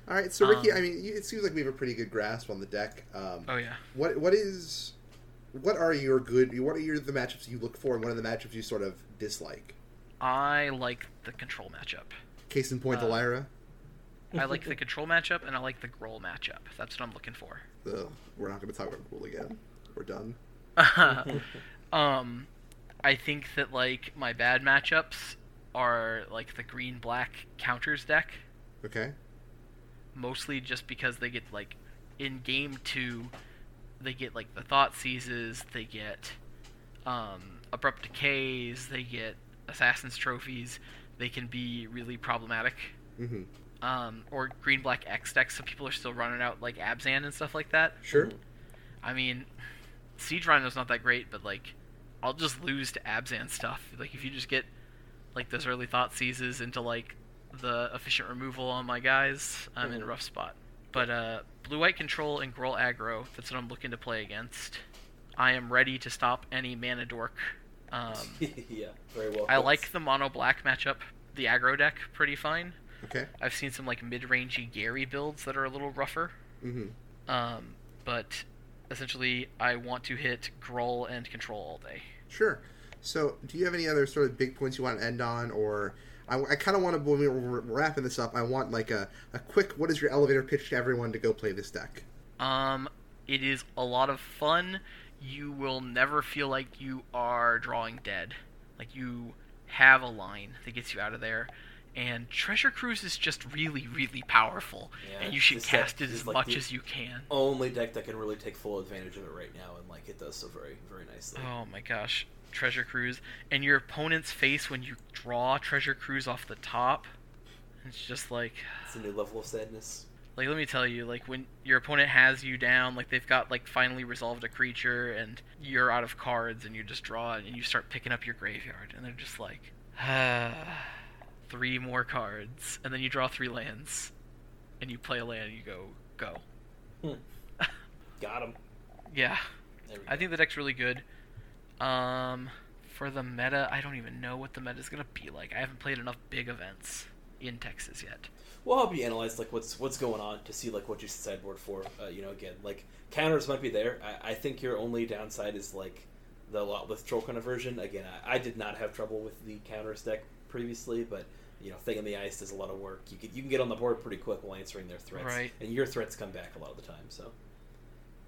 All right, so Ricky, Um, I mean, it seems like we have a pretty good grasp on the deck. Um, Oh yeah. What what is what are your good? What are your the matchups you look for, and what are the matchups you sort of dislike? I like the control matchup. Case in point, the Uh, Lyra. I like the control matchup, and I like the Gruul matchup. That's what I'm looking for. Ugh, we're not going to talk about Gruul again. We're done. um, I think that like my bad matchups are like the green black counters deck, Okay. mostly just because they get like in game two, they get like the thought seizes, they get um, abrupt decays, they get assassins trophies. They can be really problematic. Mm-hmm. Um, or green black X decks, so people are still running out like Abzan and stuff like that. Sure. I mean, Siege Rhino's not that great, but like, I'll just lose to Abzan stuff. Like, if you just get like those early thought seizes into like the efficient removal on my guys, I'm in a rough spot. But uh, blue white control and Gruul aggro, that's what I'm looking to play against. I am ready to stop any mana dork. Um, yeah, very well. I put. like the mono black matchup, the aggro deck, pretty fine. Okay. I've seen some like mid rangey Gary builds that are a little rougher. Mm-hmm. Um, but essentially, I want to hit Gruul and Control all day. Sure. So, do you have any other sort of big points you want to end on, or I, I kind of want to when we're we're wrapping this up, I want like a, a quick what is your elevator pitch to everyone to go play this deck? Um, it is a lot of fun. You will never feel like you are drawing dead. Like you have a line that gets you out of there. And Treasure Cruise is just really, really powerful, Yeah, and you should cast it as like much as you can. only deck that can really take full advantage of it right now, and like it does so very, very nicely. Oh my gosh, Treasure Cruise. And your opponent's face when you draw Treasure Cruise off the top, it's just like It's a new level of sadness. like let me tell you, like when your opponent has you down, like they've got like finally resolved a creature and you're out of cards and you just draw it and you start picking up your graveyard and they're just like ah, three more cards and then you draw three lands and you play a land and you go go. Got him. Yeah. I think the deck's really good. Um, for the meta, I don't even know what the meta's gonna be like. I haven't played enough big events in Texas yet. We'll help you analyze like what's what's going on to see like what you sideboard for. Uh, you know, again, like counters might be there. I, I think your only downside is like the Lotleth Troll conversion. Again, I, I did not have trouble with the counters deck previously, but you know, thing in the ice does a lot of work. You can, you can get on the board pretty quick while answering their threats, Right. and your threats come back a lot of the time. So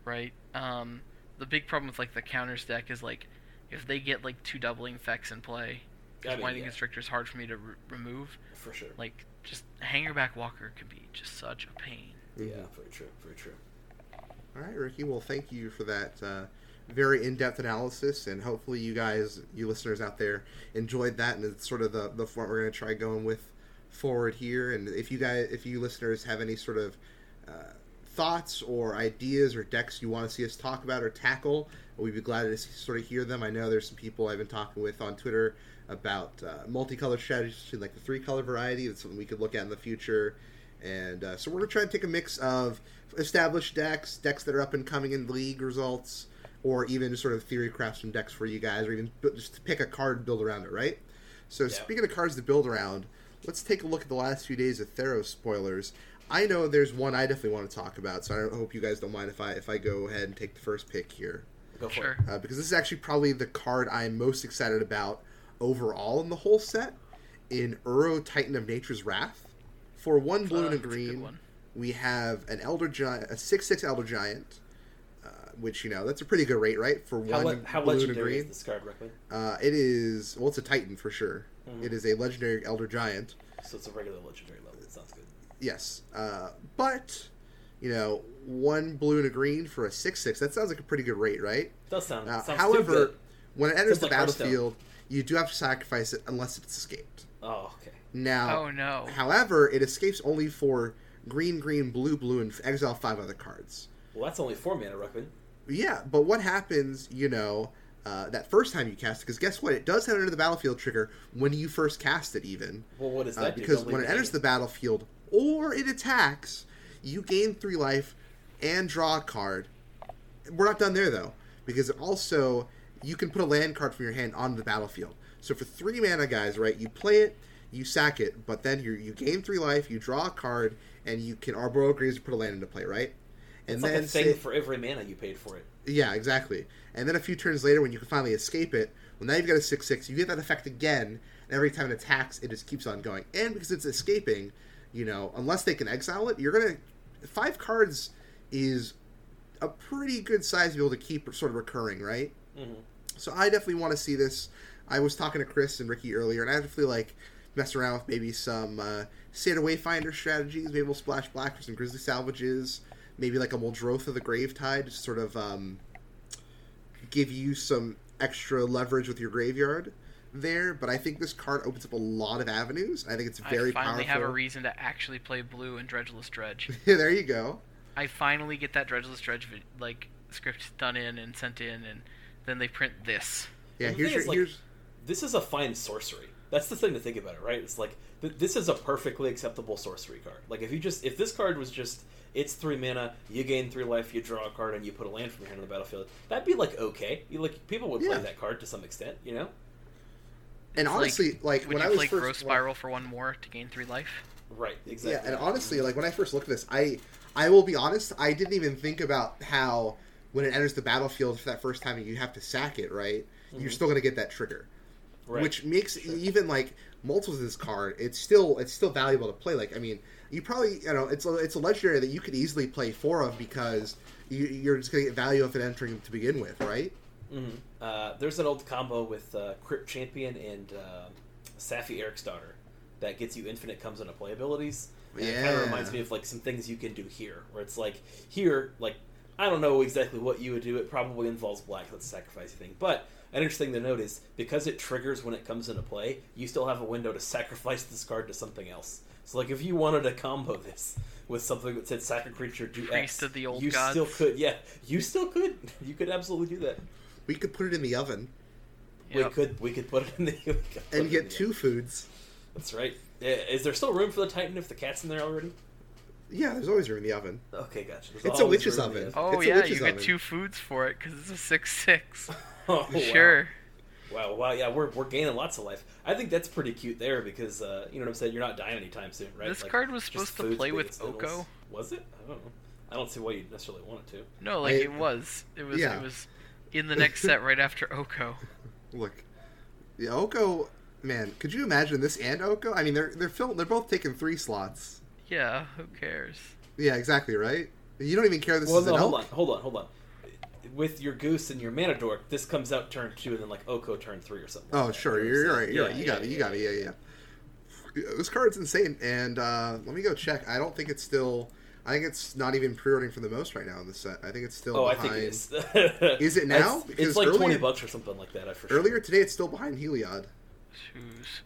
right? Um, the big problem with like the counters deck is like if they get like two doubling effects in play, I because mean, Winding yeah. Constrictor is hard for me to re- remove. for sure, Like just Hangerback Walker could be just such a pain. yeah, very true, very true. All right, Ricky. Well, thank you for that uh, very in-depth analysis, and hopefully, you guys, you listeners out there, enjoyed that, and it's sort of the the format we're going to try going with forward here. And if you guys, if you listeners have any sort of uh, thoughts or ideas or decks you want to see us talk about or tackle, we'd be glad to sort of hear them. I know there's some people I've been talking with on Twitter about uh, multicolor strategies, like the three color variety. That's something we could look at in the future. And uh, so we're going to try and take a mix of established decks, decks that are up and coming in league results, or even just sort of theory craft some decks for you guys, or even just pick a card and build around it, right? So Yeah. speaking of cards to build around, let's take a look at the last few days of Theros spoilers. I know there's one I definitely want to talk about, so I hope you guys don't mind if I if I go ahead and take the first pick here Go for Sure. it. uh, because this is actually probably the card I'm most excited about overall in the whole set. In Uro Titan of Nature's Wrath, for one blue Uh, and a that's a green, we have an Elder Giant, a six six Elder Giant, uh, which you know that's a pretty good rate, right? For How, one le- how blue and a legendary is green, this card, Reckman? uh, it is well, it's a Titan for sure. Mhm. It is a legendary Elder Giant. So it's a regular legendary level. It sounds good. Yes, uh, but you know, one blue and a green for a six six. That sounds like a pretty good rate, right? Does sound. Uh, sounds however, good. when it enters Sounds the like Hearthstone. battlefield, you do have to sacrifice it unless it's escaped. oh, okay. Now, Oh no. however, it escapes only for green, green, blue, blue, and exile five other cards. Well, that's only four mana, Ruckman. Yeah, but what happens, you know, uh, that first time you cast it? Because guess what? It does enter the battlefield trigger when you first cast it, even. Well, what does Uh, that because when it enters the battlefield or it attacks, you gain three life and draw a card. We're not done there though, because it also you can put a land card from your hand on the battlefield. So for three mana, guys, right? You play it, you sack it, but then you you gain three life, you draw a card, and you can Arbor Graves to put a land into play, right? And it's then like a thing say- for every mana you paid for it. yeah, exactly. And then a few turns later, when you can finally escape it, well, now you've got a six six. You get that effect again, and every time it attacks, it just keeps on going. And because it's escaping, You know, unless they can exile it, you're gonna five cards is a pretty good size to be able to keep sort of recurring, right? Mhm. So I definitely want to see this. I was talking to Chris and Ricky earlier, and I definitely like mess around with maybe some uh, of Wayfinder strategies. Maybe we'll splash black for some Grisly Salvages. Maybe like a Muldrotha the Gravetide, just sort of um, give you some extra leverage with your graveyard there. But I think this card opens up a lot of avenues. I think it's very I finally powerful. have a reason to actually play blue and Dredgeless Dredge. there you go. I finally get that Dredgeless Dredge like script done in and sent in, and then they print this. Yeah, here's your is, like, here's This is a fine sorcery. That's the thing to think about it, right? It's like th- this is a perfectly acceptable sorcery card. Like if you just if this card was just it's three mana, you gain three life, you draw a card, and you put a land from your hand on the battlefield. That'd be like okay. You like people would play Yeah. that card to some extent, you know? and It's honestly, like, Would when you I was play first Growth Spiral for one more to gain three life? Right. Exactly. Yeah, and honestly, like when I first looked at this, I I will be honest, I didn't even think about how when it enters the battlefield for that first time you have to sack it, right? You're Mhm. still going to get that trigger, Right. which makes Sure. even like multiples of this card, it's still it's still valuable to play. Like I mean, you probably you know it's a, it's a legendary that you could easily play four of because you, you're just going to get value off of it entering to begin with, right? Mhm. Uh, there's an old combo with uh, Crypt Champion and uh, Saffi Eriksdottir that gets you infinite comes into play abilities. And it kind of reminds me of like some things you can do here, where it's like here, like I don't know exactly what you would do. It probably involves black. Let's sacrifice thing. But an interesting thing to note is because it triggers when it comes into play, you still have a window to sacrifice this card to something else. So like if you wanted to combo this with something that said sacred creature do Priest X, of the old you gods. still could. Yeah, you still could. You could absolutely do that. We could put it in the oven We could we could put it in the we could put it and get the- two foods. That's right. Is there still room for the Titan if the cat's in there already? Yeah, there's always room in the oven. Okay, gotcha. There's It's a witch's room in the oven. Oh It's yeah, witch's you get oven. two foods for it because it's a six six. Oh. Sure. Wow, wow, wow, yeah, we're, we're gaining lots of life. I think that's pretty cute there because uh, you know what I'm saying. You're not dying anytime soon, right? This Like, card was supposed to play with bigots, diddles. Oko. Was it? I don't know. I don't see why you necessarily want it to. No, like I- it was. It was. Yeah. It was in the next set right after Oko. Look, the Oko, man, could you imagine this and Oko? I mean, they're they're fil- they're both taking three slots. Yeah, who cares? Yeah, exactly, right? You don't even care this well, is no, an hold elk. on, hold on, hold on. With your goose and your mana dork, this comes out turn two, and then like Oko turn three or something. Oh, like that. sure, You know you're, right. You're Yeah, right. You yeah, got it. You yeah, got it. Yeah, yeah. yeah. This card's insane, and uh, let me go check. I don't think it's still. I think it's not even pre-ordering for the most right now in the set. I think it's still Oh, I behind. think it is. Is it now? It's, Because it's like twenty earlier- bucks or something like that. I for sure. Earlier today, it's still behind Heliod. Who's?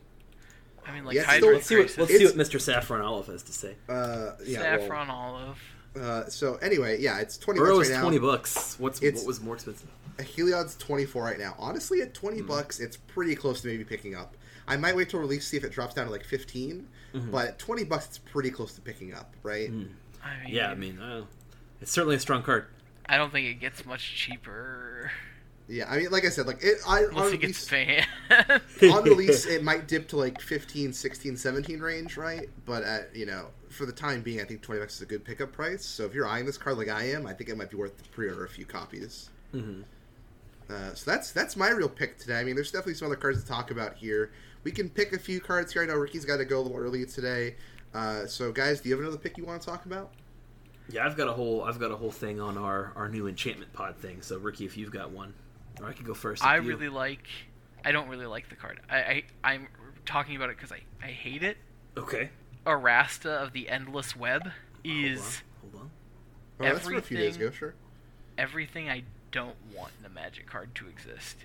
I mean, like Yeah, still- Let's see what let's see what Mr. Saffron Olive has to say. Uh, yeah. Saffron Olive. Well, uh, so anyway, yeah, it's twenty Burrow bucks is right now. twenty bucks. What's It's- what was more expensive? A Heliod's 24 right now. Honestly, at 20 Hmm. bucks, it's pretty close to maybe picking up. I might wait till release see if it drops down to like 15, Mhm. but at 20 bucks, it's pretty close to picking up, right? Mm. I mean, Yeah, I mean, uh, it's certainly a strong card. I don't think it gets much cheaper Yeah, I mean, like I said, like it I, on, unless it gets release, banned. on release, it might dip to like 15, 16, 17 range, right? But at you know, for the time being, I think 20 bucks is a good pickup price. So if you're eyeing this card like I am, I think it might be worth to pre-order a few copies. Mm-hmm. Uh, so that's that's my real pick today. I mean, there's definitely some other cards to talk about here. We can pick a few cards here. I know Ricky's got to go a little early today. Uh, so, guys, do you have another pick you want to talk about? Yeah, I've got a whole I've got a whole thing on our our new enchantment pod thing. So Ricky, if you've got one, or I could go first. I if you- really like. I don't really like the card. I, I I'm talking about it because I I hate it. okay. Arasta of the Endless Web is hold on. Hold on. Oh, that's a few days Everything- ago, sure. everything I don't want in a Magic card to exist.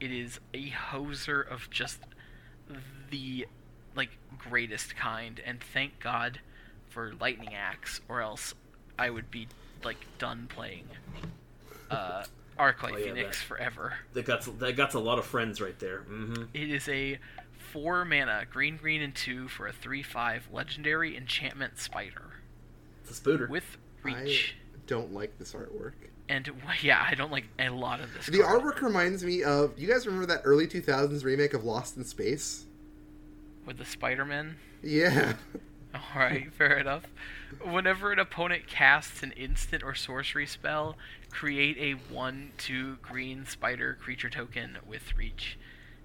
It is a hoser of just the like greatest kind, and thank God for Lightning Axe, or else I would be like done playing uh, Arclight Oh, yeah, Phoenix that- forever. That got that got a lot of friends right there. Mm-hmm. It is a four mana, green, green, and two for a three-five legendary enchantment spider It's a spooter. with reach. I don't like this artwork. And yeah, I don't like a lot of this. The card. artwork reminds me of. You guys remember that early 2000s remake of Lost in Space? with the Spider-Man. Yeah. All right, fair enough. Whenever an opponent casts an instant or sorcery spell, create a 1 2 green spider creature token with reach.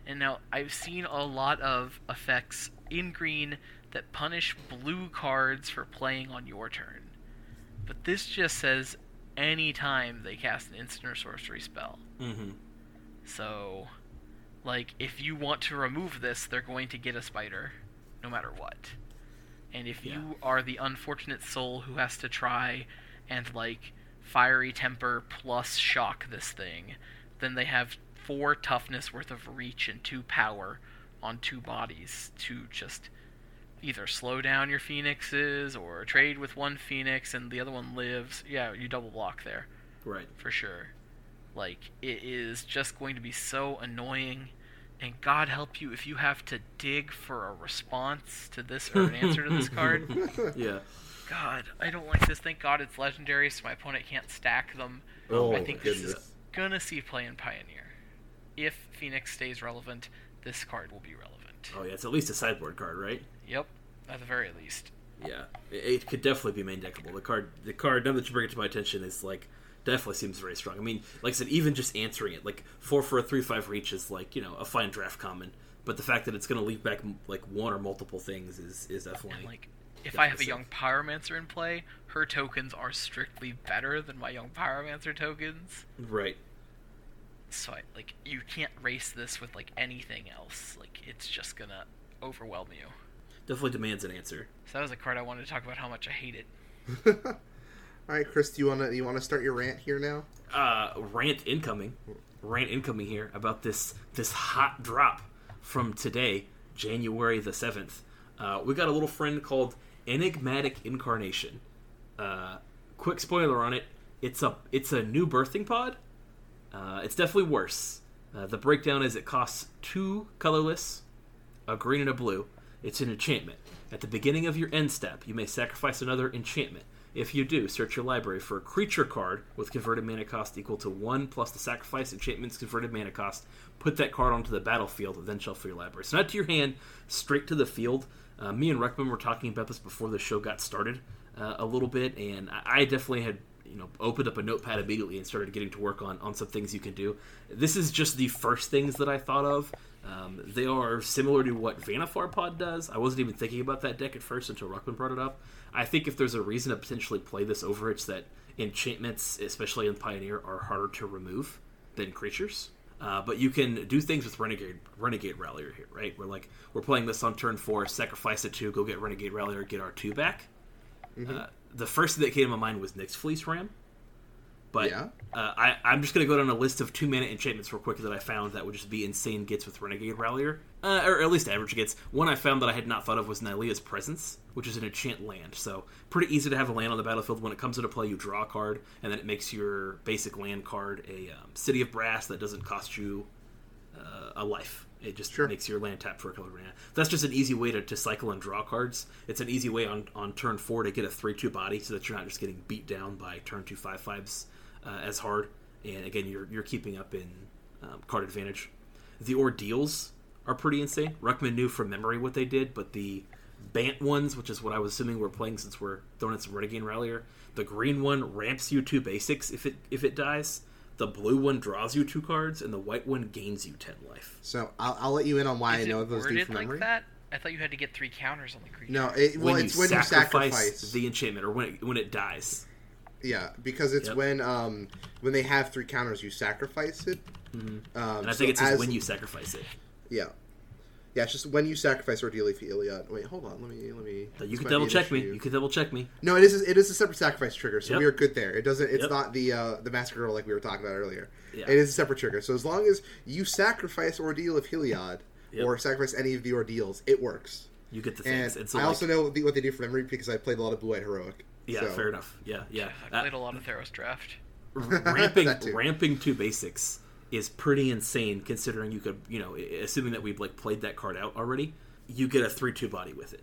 And now I've seen a lot of effects in green that punish blue cards for playing on your turn. But this just says any time they cast an instant or sorcery spell. Mm-hmm. So, like, if you want to remove this, they're going to get a spider, no matter what. And if Yeah. you are the unfortunate soul who has to try and, like, fiery temper plus shock this thing, then they have four toughness worth of reach and two power on two bodies to just either slow down your phoenixes or trade with one phoenix and the other one lives. Yeah, you double block there Right. for sure. Like it is just going to be so annoying, and God help you if you have to dig for a response to this or an answer to this card. Yeah. God, I don't like this. Thank God it's legendary, so my opponent can't stack them. Oh, I think this is gonna see play in Pioneer. If Phoenix stays relevant, this card will be relevant. Oh yeah, it's at least a sideboard card, right? Yep, at the very least. Yeah, it, it could definitely be main deckable. The card, the card, now that you bring it to my attention, is like definitely seems very strong. I mean, like I said, even just answering it, like four for a three five reach is like you know a fine draft common, but the fact that it's going to leave back like one or multiple things is is definitely And like, if I have a young Pyromancer in play, her tokens are strictly better than my young Pyromancer tokens. right. So I, like you can't race this with like anything else. Like it's just gonna overwhelm you. Definitely demands an answer. So that was a card I wanted to talk about how much I hate it. All right, Chris, do you want to you want to start your rant here now? uh, rant incoming, rant incoming here about this this hot drop from today, January the seventh. Uh, we got a little friend called Enigmatic Incarnation. Uh, quick spoiler on it: it's a it's a new birthing pod. Uh, it's definitely worse. Uh, the breakdown is it costs two colorless, a green and a blue. It's an enchantment. At the beginning of your end step, you may sacrifice another enchantment. If you do, search your library for a creature card with converted mana cost equal to 1 plus the sacrifice enchantment's converted mana cost. Put that card onto the battlefield, then shuffle your library. So, not to your hand, straight to the field. Uh, me and Reckman were talking about this before the show got started uh, a little bit, and I, I definitely had you know opened up a notepad immediately and started getting to work on on some things you can do. This is just the first things that I thought of. Um, they are similar to what Vannifar Pod does. I wasn't even thinking about that deck at first until Ruckman brought it up. I think if there's a reason to potentially play this over, it's that enchantments, especially in Pioneer, are harder to remove than creatures. Uh, but you can do things with Renegade Renegade Rallier here, right? We're like we're playing this on turn four, sacrifice a two, go get Renegade Rallier, get our two back. Uh, the first thing that came to my mind was Nyx Fleece Ram. But Yeah. uh, I, I'm just going to go down a list of two mana enchantments real quick that I found that would just be insane gets with Renegade Rallier. Uh, or at least average gets. One I found that I had not thought of was Nylea's Presence, which is an enchant land. So pretty easy to have a land on the battlefield. When it comes into play, you draw a card, and then it makes your basic land card a um, City of Brass that doesn't cost you uh, a life. It just Sure. makes your land tap for a color mana. That's just an easy way to, to cycle and draw cards. It's an easy way on, on turn four to get a three two body, so that you're not just getting beat down by turn two five fives uh, as hard. And again, you're you're keeping up in um, card advantage. The ordeals are pretty insane. Ruckman knew from memory what they did, but the Bant ones, which is what I was assuming we're playing since we're throwing in some Renegade Rallier, the green one ramps you two basics if it if it dies. The blue one draws you two cards, and the white one gains you ten life. So I'll, I'll let you in on why Is I know it those do worded from like memory. that? I thought you had to get three counters on the creature. No, it, well, when it's you when you sacrifice sacrifice. the enchantment, or when it, when it dies. Yeah, because it's Yep. when um when they have three counters, you sacrifice it. Um, And I think it says as- when you sacrifice it. Yeah, yeah. It's just when you sacrifice Ordeal of Heliod. Wait, hold on. Let me let me. You this can might double check me. You can double check me. No, it is it is a separate sacrifice trigger, so Yep. we are good there. It doesn't. It's Yep. not the uh, the massacre girl like we were talking about earlier. Yeah. It is a separate trigger. So as long as you sacrifice Ordeal of Heliod Yep. or sacrifice any of the ordeals, it works. You get the And things. And so, I like, also know the, what they do for memory because I played a lot of Blue Eyed Heroic. yeah, So- fair enough. Yeah, yeah. I Uh, played a lot of Theros Draft. ramping ramping two basics is pretty insane considering you could you know assuming that we've like played that card out already you get a three two body with it.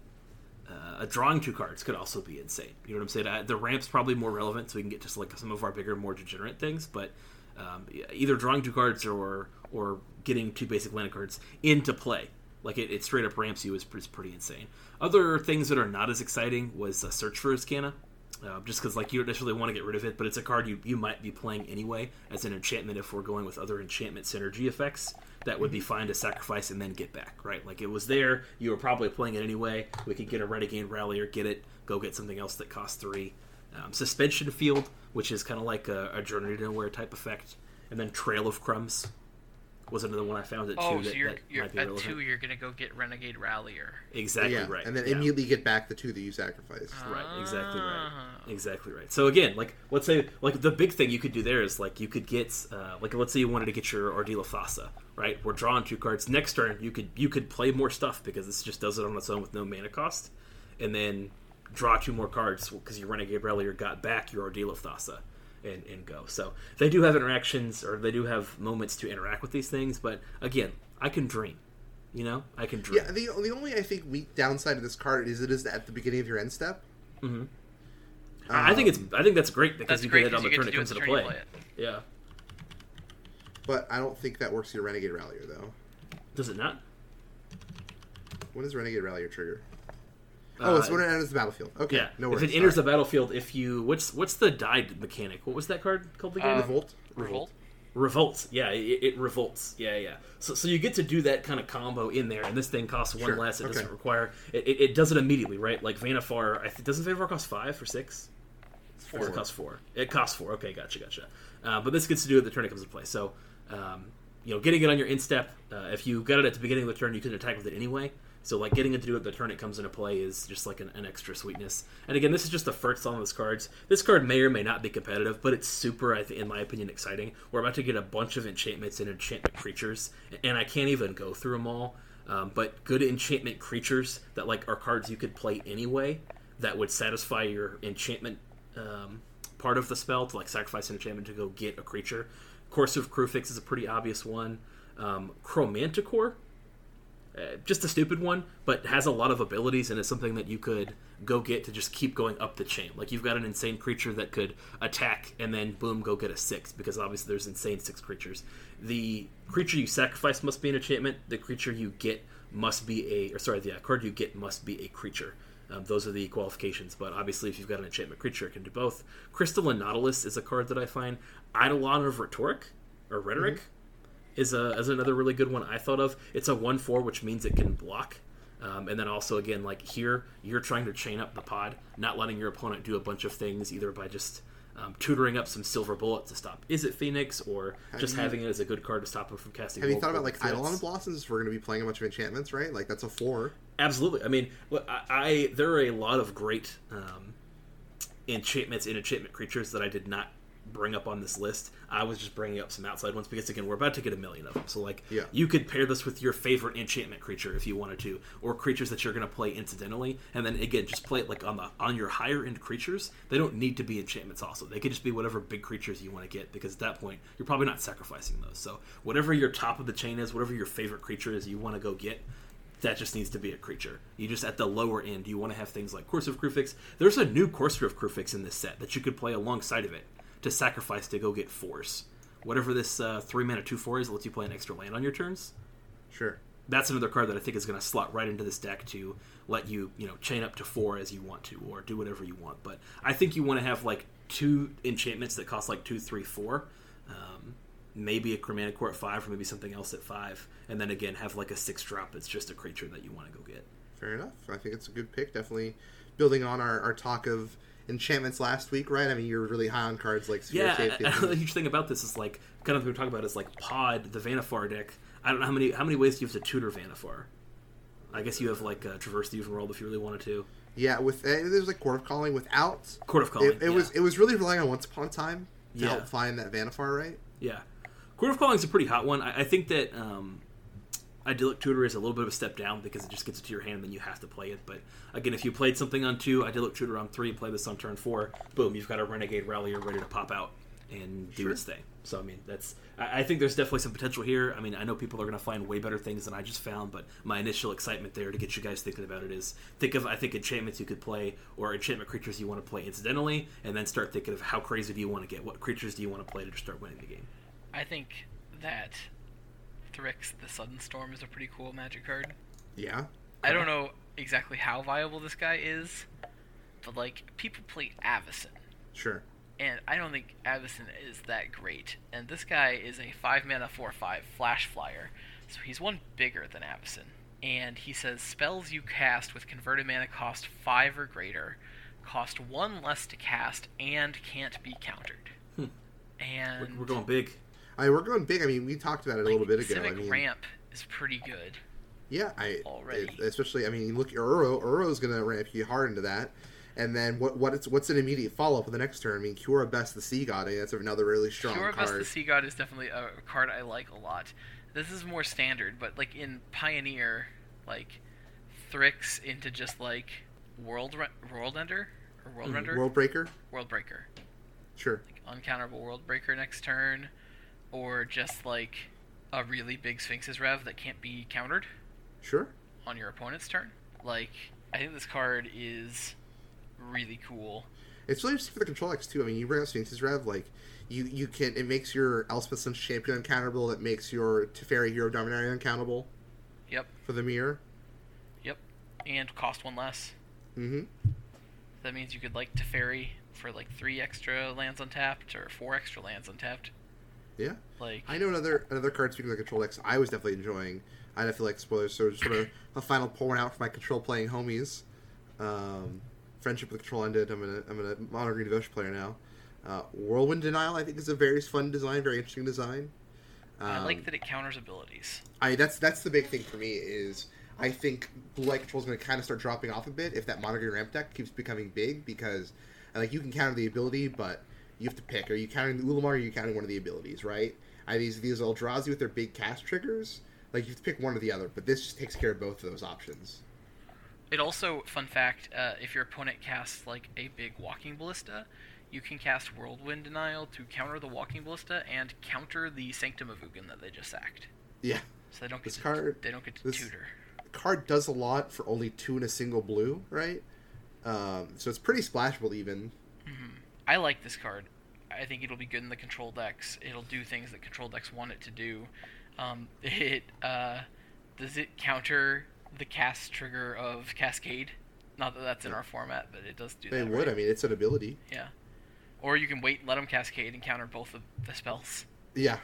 Uh, a drawing two cards could also be insane. You know what i'm saying? Uh, the ramp's probably more relevant so we can get just like some of our bigger more degenerate things but um, either drawing two cards or or getting two basic land cards into play. Like it, it straight up ramps you is, is pretty insane. Other things that are not as exciting was uh, search for Azcanta Uh, just because like you don't necessarily want to get rid of it, but it's a card you, you might be playing anyway as an enchantment if we're going with other enchantment synergy effects. That would be fine to sacrifice and then get back, right? Like it was there, you were probably playing it anyway. We could get a Renegade or get it, go get something else that costs three. Um, Suspension Field, which is kind of like a, a Journey to Nowhere type effect, and then Trail of Crumbs was another one I found at two Oh, that, so you're, that you're might be at relevant. two. You're gonna go get Renegade Rallier. Exactly yeah, right. and then yeah. immediately get back the two that you sacrificed. Right, exactly right. Exactly right. So again, like let's say like the big thing you could do there is like you could get uh, like let's say you wanted to get your Ordeal of Thassa, right? We're drawing two cards. Next turn you could you could play more stuff because this just does it on its own with no mana cost, and then draw two more cards because your Renegade Rallier got back your Ordeal of Thassa. And, and go. So they do have interactions, or they do have moments to interact with these things. But again, I can dream. You know, I can dream. Yeah, the, the only I think weak downside of this card is it is at the beginning of your end step. Mm-hmm. I think it's I think that's great because That's you great get it on the turn it comes into play. play it. Yeah. But I don't think that works your Renegade Rallier though. Does it not? When does Renegade Rallier trigger? Uh, Oh, it's when it enters the battlefield. Okay, Yeah. no if it enters the battlefield, if you what's what's the died mechanic? What was that card called again? Uh, Revolt. Revolt. revolts. Yeah, it, it revolts. Yeah, yeah. So so you get to do that kind of combo in there, and this thing costs one Sure, less. It okay. doesn't require. It, it, it does it immediately, right? Like Vannifar. I th- doesn't Vannifar cost five or six? Or it costs four. It costs four. Okay, gotcha, gotcha. Uh, but this gets to do it the turn it comes into play. So, um, you know, getting it on your instep. Uh, if you got it at the beginning of the turn, you can attack with it anyway. So, like getting it to do it the turn it comes into play is just like an, an extra sweetness. And again, this is just the first on those cards. This card may or may not be competitive, but it's super, in my opinion, exciting. We're about to get a bunch of enchantments and enchantment creatures, and I can't even go through them all. Um, but good enchantment creatures that like are cards you could play anyway that would satisfy your enchantment um, part of the spell to like sacrifice an enchantment to go get a creature. Courser of Kruphix is a pretty obvious one. Um, Chromanticore, uh, just a stupid one, but has a lot of abilities and is something that you could go get to just keep going up the chain. Like you've got an insane creature that could attack and then boom, go get a six because obviously there's insane six creatures. The creature you sacrifice must be an enchantment. The creature you get must be a, or sorry, the uh, card you get must be a creature. Um, those are the qualifications, but obviously, if you've got an enchantment creature, it can do both. Crystalline Nautilus is a card that I find. Eidolon of Rhetoric or Rhetoric is a is another really good one I thought of. It's a one four, which means it can block. Um, and then also again, like here, you're trying to chain up the pod, not letting your opponent do a bunch of things, either by just um, tutoring up some silver bullet to stop is it Phoenix, or just you- having it as a good card to stop him from casting. Have you thought about like threats. Eidolon Blossoms? We're going to be playing a bunch of enchantments, right? Like that's a four. Absolutely. I mean, I, I there are a lot of great um, enchantments and enchantment creatures that I did not bring up on this list. I was just bringing up some outside ones because again, we're about to get a million of them. So like, Yeah. you could pair this with your favorite enchantment creature if you wanted to, or creatures that you're going to play incidentally, and then again, just play it like on the on your higher end creatures. They don't need to be enchantments. Also, they could just be whatever big creatures you want to get because at that point, you're probably not sacrificing those. So whatever your top of the chain is, whatever your favorite creature is, you want to go get that just needs to be a creature. You just at the lower end, you want to have things like Courser of Kruphix. There's a new Courser of Kruphix in this set that you could play alongside of it to sacrifice to go get force. Whatever this uh, three mana two four is, lets you play an extra land on your turns. Sure. That's another card that I think is going to slot right into this deck to let you, you know, chain up to four as you want to, or do whatever you want. But I think you want to have like two enchantments that cost like two, three, four. Um, maybe a Chromanticore at five, or maybe something else at five, and then again have like a six drop that's just a creature that you want to go get. Fair enough. I think it's a good pick. Definitely building on our, our talk of enchantments last week, right? I mean, you're really high on cards like Sphere Yeah, the huge thing about this is like kind of what we were talking about is like Pod, the Vannifar deck. I don't know how many how many ways do you have to tutor Vannifar. I guess you have like uh, Traverse the Ulvenwald if you really wanted to. yeah, with uh, there's like Chord of Calling without. Chord of Calling. It, it yeah. was it was really relying on Once Upon a Time to Yeah. help find that Vannifar, right? Yeah, Chord of Calling is a pretty hot one. I, I think that um, Idyllic Tutor is a little bit of a step down because it just gets it to your hand, and then you have to play it. But again, if you played something on two, Idyllic Tutor on three, play this on turn four, boom, you've got a Renegade Rallier ready to pop out and do Sure. its thing. So I mean, that's I, I think there's definitely some potential here. I mean, I know people are going to find way better things than I just found, but my initial excitement there to get you guys thinking about it is think of I think enchantments you could play or enchantment creatures you want to play incidentally, and then start thinking of how crazy do you want to get? What creatures do you want to play to just start winning the game? I think that Thryx the Sudden Storm is a pretty cool magic card. Yeah. I don't know exactly how viable this guy is, but like people play Avacyn, Sure. and I don't think Avacyn is that great. And this guy is a five mana four five flash flyer, so he's one bigger than Avacyn. And he says spells you cast with converted mana cost five or greater, cost one less to cast, and can't be countered. Hmm. And We're, we're going big. I we're going big. I mean, we talked about it a little bit ago. Civic I mean, ramp is pretty good. yeah, I already. it- especially. I mean, look, at Uro. Uro's going to ramp you hard into that. And then what? What? It's, what's an immediate follow up for the next turn? I mean, Kiora Bests the Sea God. I mean, that's another really strong Kiora Bests card. the Sea God is definitely a card I like a lot. This is more standard, but like in Pioneer, like Thryx into just like World Re- World Ender or World Render, Mm, World Breaker. World Breaker, Sure. Like, uncounterable World Breaker next turn, or just like a really big Sphinx's Rev that can't be countered Sure. on your opponent's turn. Like I think this card is really cool. It's really interesting for the control X too. I mean, you bring up Sphinx's Rev, like you you can it makes your Elspeth Sun's champion uncountable. It makes your Teferi Hero Dominaria uncountable Yep, for the mirror. Yep, and cost one less. Mm-hmm. That means you could like Teferi for like three extra lands untapped or four extra lands untapped. Yeah. Like I know another another card speaking of the control decks I was definitely enjoying. I don't feel like spoilers, so just sort of a final pour out for my control playing homies. Um, friendship with control ended. I'm gonna I'm gonna modern green devotion player now. Uh, Whirlwind Denial I think is a very fun design, very interesting design. I Um, like that it counters abilities. I that's that's the big thing for me is I think blue light control is going to kind of start dropping off a bit if that modern green ramp deck keeps becoming big because like you can counter the ability, but you have to pick. Are you counting the Ulamog or are you counting one of the abilities, right? I these these Eldrazi with their big cast triggers, like you have to pick one or the other, but this just takes care of both of those options. It also, fun fact, uh, if your opponent casts like a big walking ballista, you can cast Whirlwind Denial to counter the walking ballista and counter the Sanctum of Ugin that they just sacked. Yeah, So they don't get This to, card- they don't get to this- tutor. card does a lot for only two and a single blue, right? Um, so it's pretty splashable even. hmm I like this card. I think it'll be good in the control decks. It'll do things that control decks want it to do. Um, it uh, does it counter the cast trigger of Cascade? Not that that's in our format, but it does do that. It would. right? I mean, it's an ability. Yeah. Or you can wait and let them cascade and counter both of the spells. Yeah.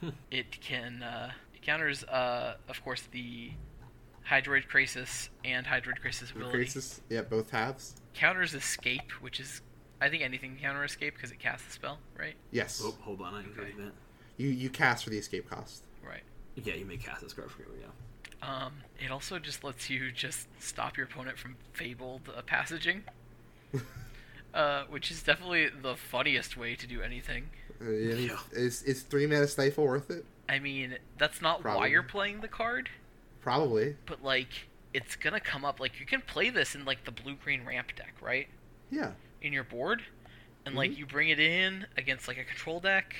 It can uh, it counters, uh, of course, the Hydroid Krasis and Hydroid Krasis ability. Crisis. Yeah, both halves. Counters Escape, which is I think anything can counter Escape because it casts the spell, right? Yes. Oh, hold on, I can Okay. do that. You you cast for the escape cost. Right. Yeah, you may cast this card for me. Yeah. Um, it also just lets you just stop your opponent from fabled uh, passaging, uh, which is definitely the funniest way to do anything. Uh, yeah, Yeah. Is is three mana stifle worth it? I mean, that's not why you're playing the card. Probably. but like it's gonna come up like you can play this in like the blue green ramp deck right Yeah. In your board and like Mhm. you bring it in against like a control deck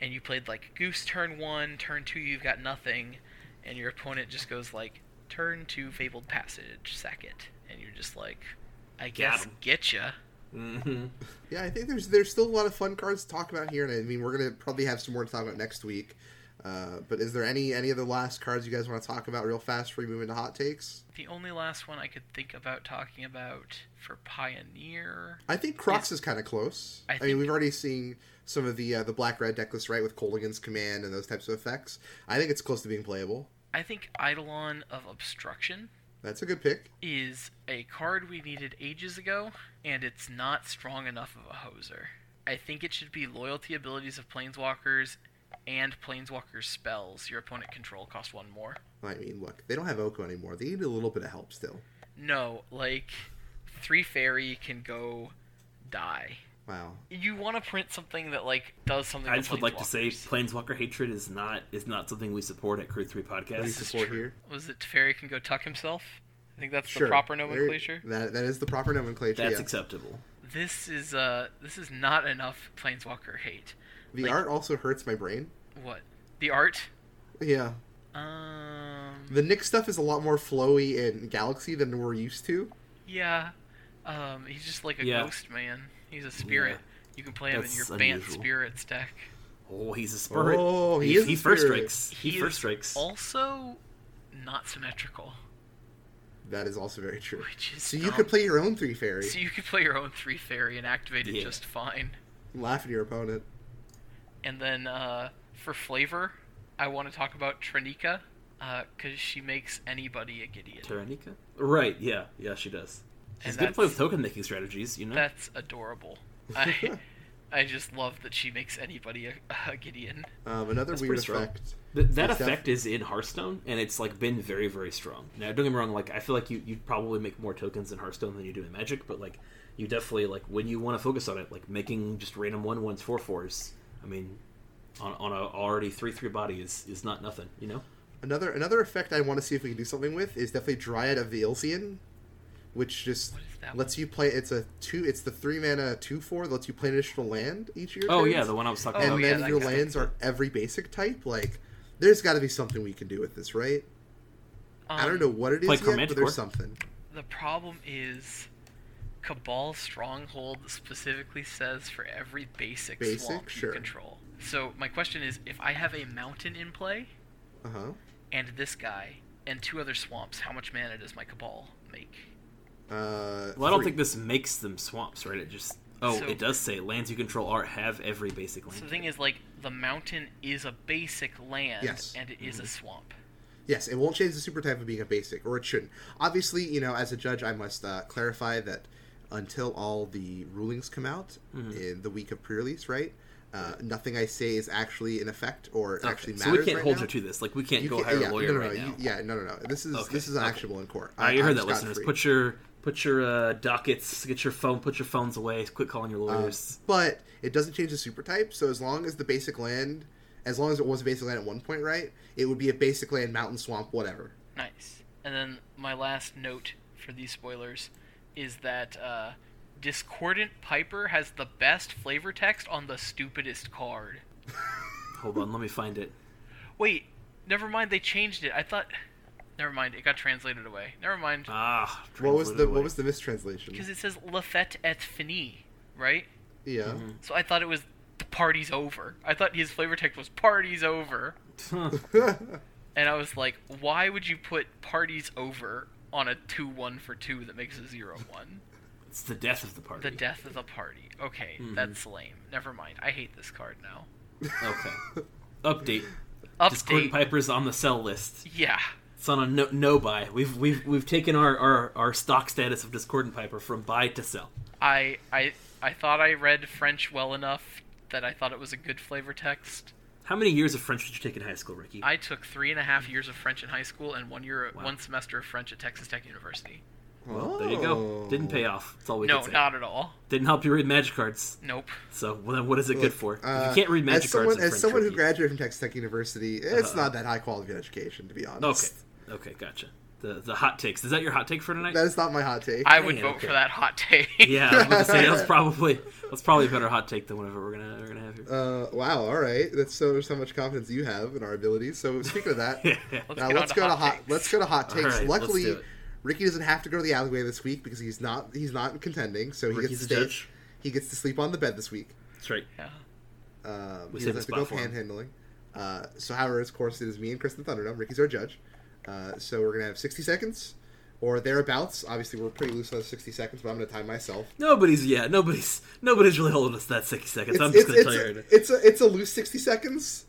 and you played like goose turn one turn two you've got nothing and your opponent just goes like turn two fabled passage sack it and you're just like i guess get ya Mm-hmm. Yeah, I think there's there's still a lot of fun cards to talk about here, and I mean we're gonna probably have some more to talk about next week. Uh, but is there any any of the last cards you guys want to talk about real fast before we move into hot takes? the only last one i could think about talking about for pioneer I think Kroxa is kind of close. I I, mean, we've already seen some of the uh, the black red decklist right, with Kolaghan's command and those types of effects. I think it's close to being playable. i think eidolon of obstruction That's a good pick. is a card we needed ages ago, and it's not strong enough of a hoser. I think it should be loyalty abilities of planeswalkers and planeswalkers spells your opponent control cost one more. I mean, look, they don't have Oko anymore. They need a little bit of help still. No, like three fairy can go die. Wow. You want to print something that like does something. I just would like to say. Planeswalker hatred is not is not something we support at Crew Three What do you Podcast. support here? was it fairy can go tuck himself? I think that's Sure. the proper There- nomenclature. That that is the proper nomenclature. That's yeah. acceptable. This is uh this is not enough planeswalker hate. The like- art also hurts my brain. What the art? Yeah. Um. The Nick stuff is a lot more flowy in Galaxy than we're used to. Yeah. Um, he's just like a Yeah. ghost man. He's a spirit. Yeah. You can play him That's in your Bant. Spirits deck. Oh, he's a spirit. Oh, he he, is a he first spirit. strikes. He, He first strikes. Also, not symmetrical. That is also very true. Which is So you could play your own three fairy, So you could play your own three fairy and activate it Yeah. just fine. laugh at your opponent. And then uh, for flavor, I want to talk about Taranika because she makes anybody a Gideon. Taranika? Right, yeah, yeah, she does. She's And good to play with token making strategies, you know? That's adorable. I I just love that she makes anybody a, a Gideon. Um, another That's weird effect. Th- that It's def- effect is in Hearthstone, and it's like been very, very strong. Now, don't get me wrong. Like, I feel like you you probably make more tokens in Hearthstone than you do in Magic, but like, you definitely like when you want to focus on it, like making just random one ones four fours. I mean, on on a already three three body is is not nothing, you know. Another another effect I want to see if we can do something with is definitely Dryad of the Ilysian, which just What is that lets you play. It's a two. It's the three mana two four. that lets you play an additional land each year. Oh yeah, the one I was talking Oh, and about. yeah, then that your lands are every basic type. Like, there's got to be something we can do with this, right? I don't Um, know what it is play yet, but there's something. The problem is Cabal Stronghold specifically says for every basic, Basic? swamp Sure. you control. So my question is, if I have a mountain in play Uh huh. and this guy and two other swamps, how much mana does my Cabal make? Uh, Well, I don't three. think this makes them swamps, right? It just oh, So- it does say lands you control are have every basic land. So the thing is, like, the mountain is a basic land Yes. and it is a swamp. Yes, it won't change the super type of being a basic, or it shouldn't. Obviously, you know, as a judge, I must uh, clarify that until all the rulings come out Mm-hmm. in the week of pre-release, right? Uh, nothing I say is actually in effect or Okay, actually so matters. we can't right hold now. you to this. Like we can't You go can't- hire yeah, a lawyer no, no, right no, now. yeah, no, no, no. This is Okay, this is okay. actionable in court. All right, you I- heard I'm that, listeners. scot-free. Put your put your uh, dockets, get your phone, put your phones away. Quit calling your Uh, lawyers. but it doesn't change the super type. So as long as the basic land, as long as it was a basic land at one point, right, it would be a basic land, mountain, swamp, whatever. Nice. And then my last note for these spoilers is that uh, Discordant Piper has the best flavor text on the stupidest card. Hold on, let me find it. Wait, never mind. They changed it. I thought. Never mind. It got translated away. Never mind. Ah, What was the away. what was the mistranslation? Because it says La Fête est finie, right? Yeah. Mm-hmm. So I thought it was the party's over. I thought his flavor text was party's over. And I was like, why would you put parties over on a 2 1 for 2 that makes a 0 1? it's the death of the party. The death of the party. Okay, Mm-hmm. that's lame. Never mind. I hate this card now. Okay. Update. Discordant Update. Piper's on the sell list. Yeah. It's on a no, no buy. We've we've we've taken our, our, our stock status of Discordant Piper from buy to sell. I, I, I thought I read French well enough that I thought it was a good flavor text. How many years of French did you take in high school, Ricky? I took three and a half years of French in high school and one year, Wow. one semester of French at Texas Tech University. well, there you go. Didn't pay off. That's all we no, can say. not at all. Didn't help you read magic cards. Nope. So well, then what is it good for? Uh, you can't read magic as someone, cards, in as French, someone who graduated from Texas Tech University, it's Uh-huh. not that high quality of education, to be honest. Okay. Okay, gotcha. The the hot takes. Is that your hot take for tonight? That is not my hot take. I would Dang it, vote okay. for that hot take. yeah, I was gonna say that's probably that's probably a better hot take than whatever we're gonna we're gonna have here. Uh, wow. All right. That's so how much confidence you have in our abilities. So speaking of that, Let's now let's to go to hot hot. takes. Let's go to hot takes. right, Luckily, do. Ricky doesn't have to go to the alleyway this week because he's not he's not contending. So he Ricky's gets to stay, judge. he gets to sleep on the bed this week. That's right. Yeah. Um, We he doesn't have to go spot for him. panhandling. Uh, so, however, of course, it is me and Kristen Thunderdome. Ricky's our judge. Uh, so we're gonna have sixty seconds or thereabouts. Obviously, we're pretty loose on the sixty seconds, but I'm gonna time myself. Nobody's yeah. Nobody's nobody's really holding us to that sixty seconds. It's, I'm just it's, gonna it's, tell you right it's a it's a loose sixty seconds.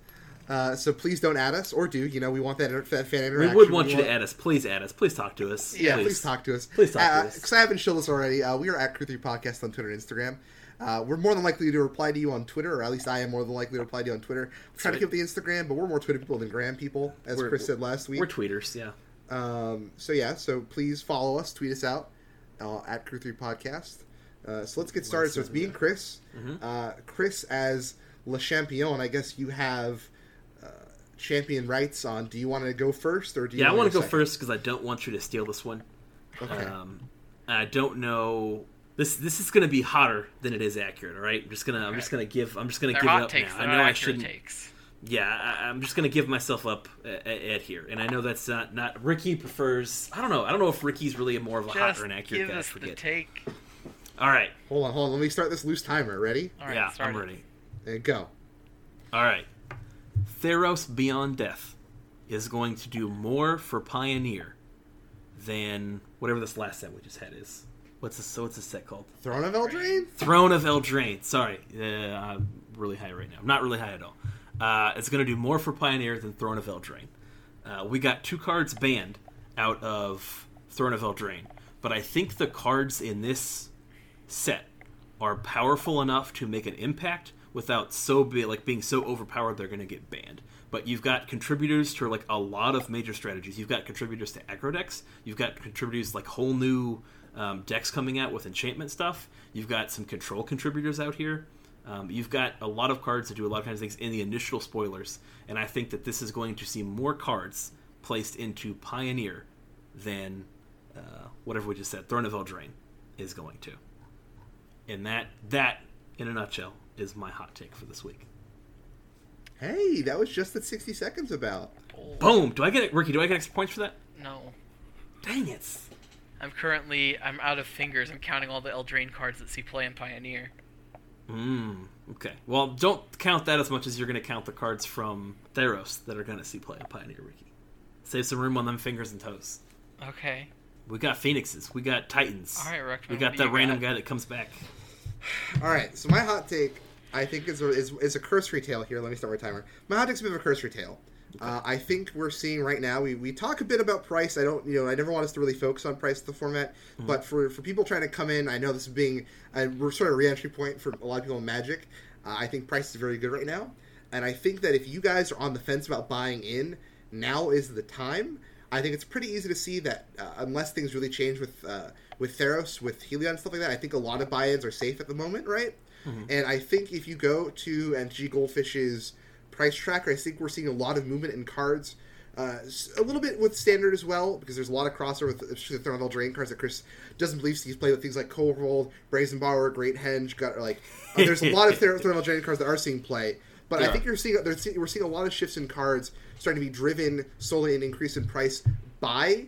Uh, so please don't add us, or do you know we want that, inter- that fan interaction. We would want you to add us. Please add us. Please talk to us. Yeah, please, talk to us. Please talk to us. Because I haven't shown this already. Uh, we are at Crew Three Podcast on Twitter and Instagram. Uh, we're more than likely to reply to you on Twitter, or at least I am more than likely to reply to you on Twitter. We're trying to keep the Instagram, but we're more Twitter people than Gram people, as We're- Chris said last week. We're tweeters. Yeah. Um, so yeah, so please follow us, tweet us out uh, at Crew Three Podcast. Uh, so let's get started. So it's me and Chris. Mm-hmm. Uh, Chris as Le Champion. I guess you have uh, champion rights on. Do you want to go first, or do you? Yeah, I want want to go first because I don't want you to steal this one. Okay. Um, I don't know. This this is going to be hotter than it is accurate. All right, I'm just gonna I'm just gonna give I'm just gonna They're give it up takes. now. I know I shouldn't. takes. Yeah, I, I'm just gonna give myself up uh, uh, at, at here, and I know that's not not Ricky prefers. I don't know. I don't know if Ricky's really a more of a hot or an accurate give guy. Us the forget. take. All right. Hold on, hold on. Let me start this loose timer. Ready? All right, yeah, start I'm ready. And go. All right. Theros Beyond Death is going to do more for Pioneer than whatever this last set we just had is. What's this? So what's this set called? Throne of Eldraine? Throne of Eldraine. Sorry, uh, I'm really high right now. I'm Not really high at all. Uh, it's going to do more for Pioneer than Throne of Eldraine. Uh, we got two cards banned out of Throne of Eldraine, but I think the cards in this set are powerful enough to make an impact without so be like being so overpowered they're going to get banned. But you've got contributors to like a lot of major strategies. You've got contributors to aggro decks. You've got contributors like whole new um, decks coming out with enchantment stuff. You've got some control contributors out here. Um, you've got a lot of cards that do a lot of kinds of things in the initial spoilers, and I think that this is going to see more cards placed into Pioneer than uh, whatever we just said, Throne of Eldraine is going to. And that that, in a nutshell, is my hot take for this week. Hey, that was just at 60 seconds about. Boom! Do I get it, Ricky? Do I get extra points for that? No. Dang it! I'm currently I'm out of fingers. I'm counting all the Eldraine cards that see play in Pioneer. Mm, okay. Well, don't count that as much as you're going to count the cards from Theros that are going to see play in Pioneer, Ricky. Save some room on them fingers and toes. Okay. We got Phoenixes. We got Titans. All right, Ruckman, We got do that random got? guy that comes back. All right, so my hot take, I think, is a, is, is a cursory tale here. Let me start my timer. My hot take's a bit of a cursory tale. Uh, I think we're seeing right now. We, we talk a bit about price. I don't, you know, I never want us to really focus on price of the format. But for, for people trying to come in, I know this is being a sort of re-entry point for a lot of people in Magic. Uh, I think price is very good right now, and I think that if you guys are on the fence about buying in, now is the time. I think it's pretty easy to see that uh, unless things really change with uh, with Theros, with Heliod and stuff like that, I think a lot of buy-ins are safe at the moment, right? And I think if you go to MG Goldfish's price tracker, I think we're seeing a lot of movement in cards. Uh, a little bit with standard as well, because there's a lot of crossover with the Throne of Eldraine cards that Chris doesn't believe he's played with things like Kobold, Brazen Borrower, Great Henge. Got like uh, there's a lot of Throne of Eldraine cards that are seeing play, but I think you're seeing we're seeing a lot of shifts in cards starting to be driven solely an increase in price by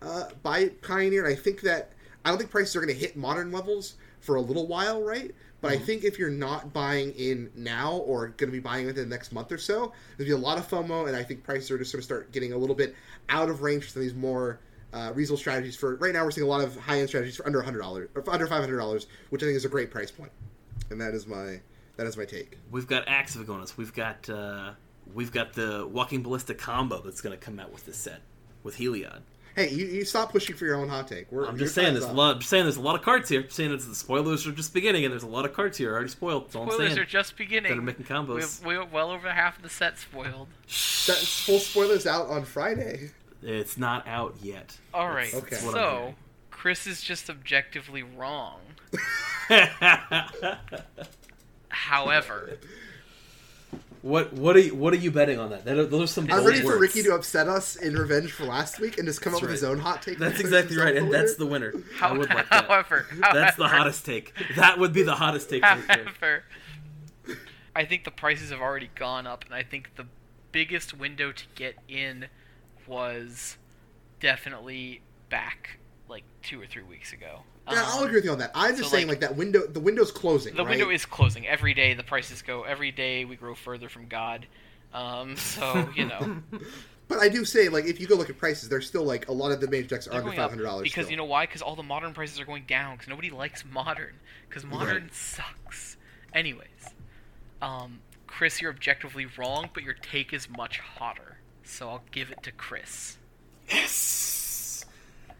uh, by Pioneer. And I think that I don't think prices are going to hit modern levels for a little while, right? But I think if you're not buying in now or going to be buying within the next month or so, there's gonna be a lot of FOMO, and I think prices are just sort of start getting a little bit out of range for some of these more uh, reasonable strategies. For right now, we're seeing a lot of high end strategies for under hundred dollars or under five hundred dollars, which I think is a great price point. And that is my that is my take. We've got Ox of Agonas. We've got uh, we've got the Walking Ballista combo that's going to come out with this set with Heliod. Hey, you, you stop pushing for your own hot take. We're, I'm just saying time's there's a lot. I'm just saying there's a lot of cards here. I'm saying it's the spoilers are just beginning, and there's a lot of cards here already spoiled. That's all I'm Spoilers saying. are just beginning. That are making combos. We have, we have well over half of the set spoiled. That full spoilers out on Friday. It's not out yet. All right. Okay. That's So. Chris is just objectively wrong. However, what what are you what are you betting on that? that are, those are some. I'm bold ready for. Ricky to upset us in revenge for last week and just come That's up with his own hot take. That's exactly right, and that's the winner. I would like that. however, That's the hottest take. That would be the hottest take. However, I think the prices have already gone up, and I think the biggest window to get in was definitely back like two or three weeks ago. Yeah, I'll Um, agree with you on that. I'm just so, saying, like- like, that window. The window's closing. The right? window is closing every day. The prices go every day. We grow further from God. Um, so you know, But I do say, like, if you go look at prices, there's still like a lot of the major decks are they're under going five up hundred dollars. because you know why? Because all the modern prices are going down. Because nobody likes modern. Because modern sucks. Anyways, um, Chris, you're objectively wrong, but your take is much hotter. So I'll give it to Chris. Yes.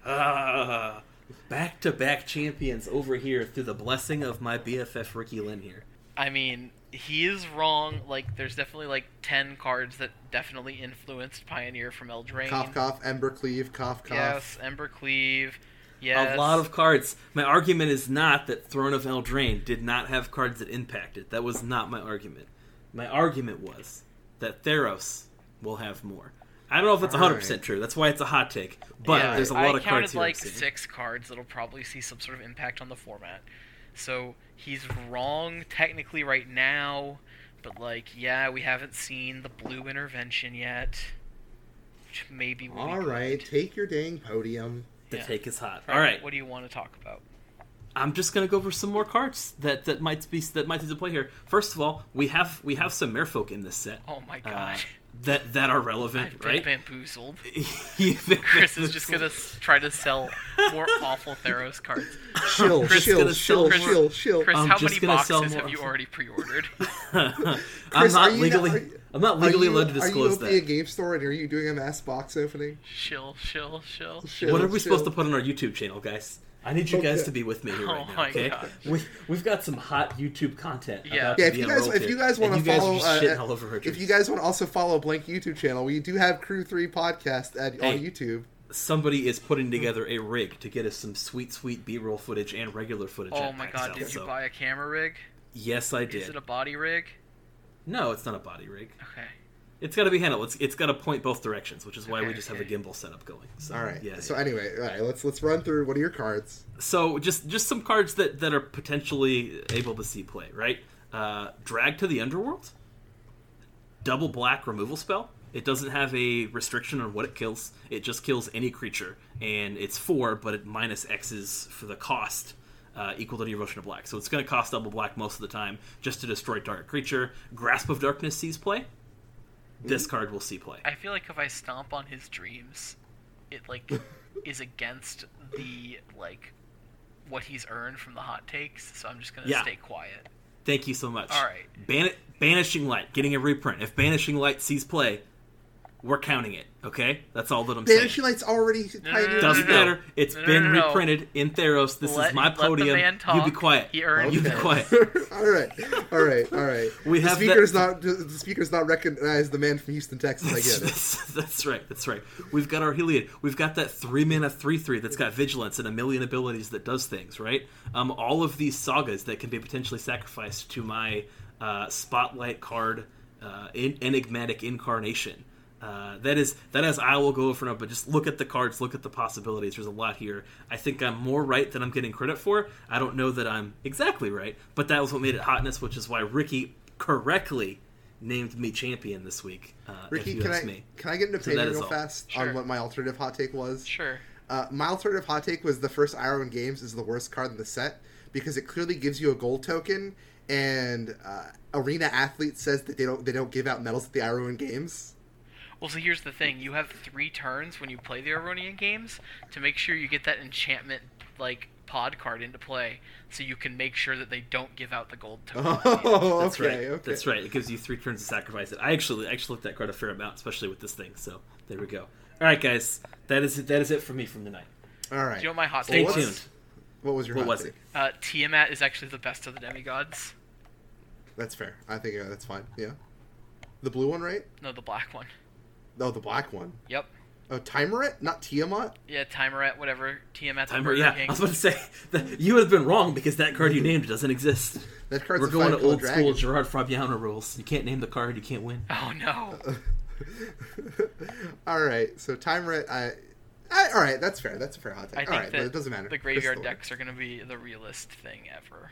Ah, back to back champions over here through the blessing of my BFF Ricky Lynn here. I mean, he is wrong. Like, there's definitely like ten cards that definitely influenced Pioneer from Eldraine. cough cough, Embercleave, cough cough. Yes, Embercleave. Yes. A lot of cards. My argument is not that Throne of Eldraine did not have cards that impacted. That was not my argument. My argument was that Theros will have more. I don't know if that's All 100% right. true. That's why it's a hot take. But Yeah, there's a lot of counted cards here. I'm like seeing. six cards that'll probably see some sort of impact on the format. So he's wrong technically right now, but like, yeah, we haven't seen the blue intervention yet. Which maybe will be All good. take your dang podium. The Yeah. take is hot. Frank, All right. What do you want to talk about? I'm just gonna go over some more cards that, that might be that might be to play here. First of all, we have we have some Merfolk in this set. Oh my uh, god. That that are relevant, I've been right? bamboozled. You've Chris is just gonna try to sell more awful Theros cards. Chill, Chris chill, gonna chill, sell chill, chill. Chris, I'm how just many boxes have you already pre-ordered? I'm Chris, not are you legally. are you- I'm not legally you, allowed to disclose that. Are disclose you opening a game store and are you doing a mass box opening? Chill, chill, chill. Chill, What are we supposed to put on our YouTube channel, guys? I need you guys to be with me here right Oh now, okay? gosh. We we've got some hot YouTube content. Yeah. about Yeah, to if be you guys if you guys want to you guys are follow, uh, all over our if you guys want to also follow a Blank YouTube channel, we do have Crew Three podcast at Hey. on YouTube. somebody is putting together a rig to get us some sweet, sweet B-roll footage and regular footage. Oh at my god, South, did you so- buy a camera rig? Yes, I did. Is it a body rig? No, it's not a body rig. Okay. It's got to be handled. It's it's got to point both directions, which is why we just have a gimbal setup going. So, All right. Yeah. so yeah. anyway, all right. Let's let's run through What are your cards. so just just some cards that that are potentially able to see play. Right. Uh, Drag to the Underworld. Double black removal spell. It doesn't have a restriction on what it kills. It just kills any creature, and it's four, but it minus X's for the cost. Uh, equal to the devotion of black, so it's going to cost double black most of the time just to destroy target creature. Grasp of Darkness sees play. This card will see play. I feel like if I stomp on his dreams, it like is against the like what he's earned from the hot takes, so I'm just gonna Yeah. stay quiet. Thank you so much. All right. Ban- Banishing Light, getting a reprint. If Banishing Light sees play, we're counting it. Okay, that's all that I'm Banishing saying. Light's already no, pioneered. no, Doesn't no, no. matter. It's No, no, been no, no. reprinted in Theros. This Let- is my let the podium. man You be quiet. He earned You be quiet. all right, all right, all right. We the have speaker's that- not the speaker's not recognize the man from Houston, Texas. I get it. that's, that's right. That's right. We've got our Heliod. We've got that three mana three three that's got vigilance and a million abilities that does things. Right. Um, all of these sagas that can be potentially sacrificed to my uh, spotlight card, uh, en- enigmatic incarnation. Uh, that is that is I will go over now, but just look at the cards, look at the possibilities. There's a lot here. I think I'm more right than I'm getting credit for. I don't know that I'm exactly right, but that was what made it hotness, which is why Ricky correctly named me champion this week. Uh, Ricky, you can I me. can I get an So that opinion is real all. fast Sure. on what my alternative hot take was? Sure. Uh, my alternative hot take was the first Iroan Games is the worst card in the set because it clearly gives you a gold token, and uh, Arena Athlete says that they don't they don't give out medals at the Iroan Games. Well, so here's the thing: you have three turns when you play the Iroan games to make sure you get that enchantment like pod card into play, so you can make sure that they don't give out the gold token. Oh, That's okay, right. okay. That's right. It gives you three turns to sacrifice it. I actually I actually looked at that card a fair amount, especially with this thing. So there we go. All right, guys. That is it. That is it for me from tonight. All right. Do you know what my hot Stay take what's- was? tuned. What was your What hot was take? it? Uh, Tiamat is actually the best of the demigods. That's fair. I think uh, that's fine. Yeah. The blue one, right? No, the black one. No, the black one. Yep. Oh, Tymaret, not Tiamat. Yeah, Tymaret, whatever. Tiamat. the Yeah, King. I was about to say that you would have been wrong because that card you named doesn't exist. That card's We're a going to old dragon. school Gerard Fabiano rules. You can't name the card, you can't win. Oh no. all right, so Tymaret, I, I, all right, that's fair. That's a fair hot take. I all think right, that but it doesn't matter. the graveyard decks are going to be the realest thing ever.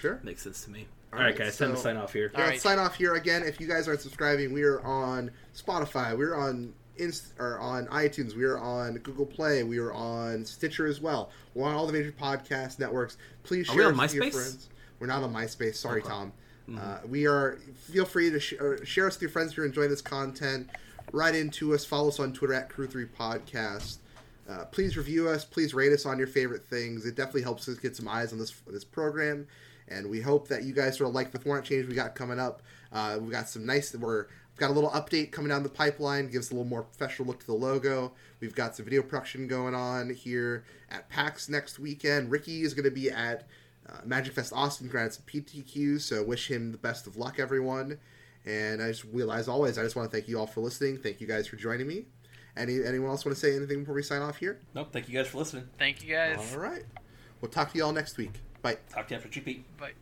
Sure. Makes sense to me. All All right, right, guys, time to sign off here. Yeah, All right. sign off here again. If you guys aren't subscribing, we are on Spotify. We're on Inst- or on iTunes. We are on Google Play. We are on Stitcher as well. We're on all the major podcast networks. Please Are share we on us with your friends. We're not on MySpace. Sorry, Okay. Tom. Mhm. Uh, we are. Feel free to sh- uh, share us with your friends if you're enjoying this content. Write into us. Follow us on Twitter at Crew Three Podcast. Uh, please review us. Please rate us on your favorite things. It definitely helps us get some eyes on this this program, and we hope that you guys sort of like the format change we got coming up. Uh, we got some nice. We're we've got a little update coming down the pipeline. Gives a little more professional look to the logo. We've got some video production going on here at PAX next weekend. Ricky is going to be at uh, Magic Fest Austin, granted some PTQs. So wish him the best of luck, everyone. And I just will, as always, I just want to thank you all for listening. Thank you guys for joining me. Any anyone else want to say anything before we sign off here? Nope, thank you guys for listening. Thank you guys. All right. We'll talk to you all next week. Bye. Talk to you after GP. Bye.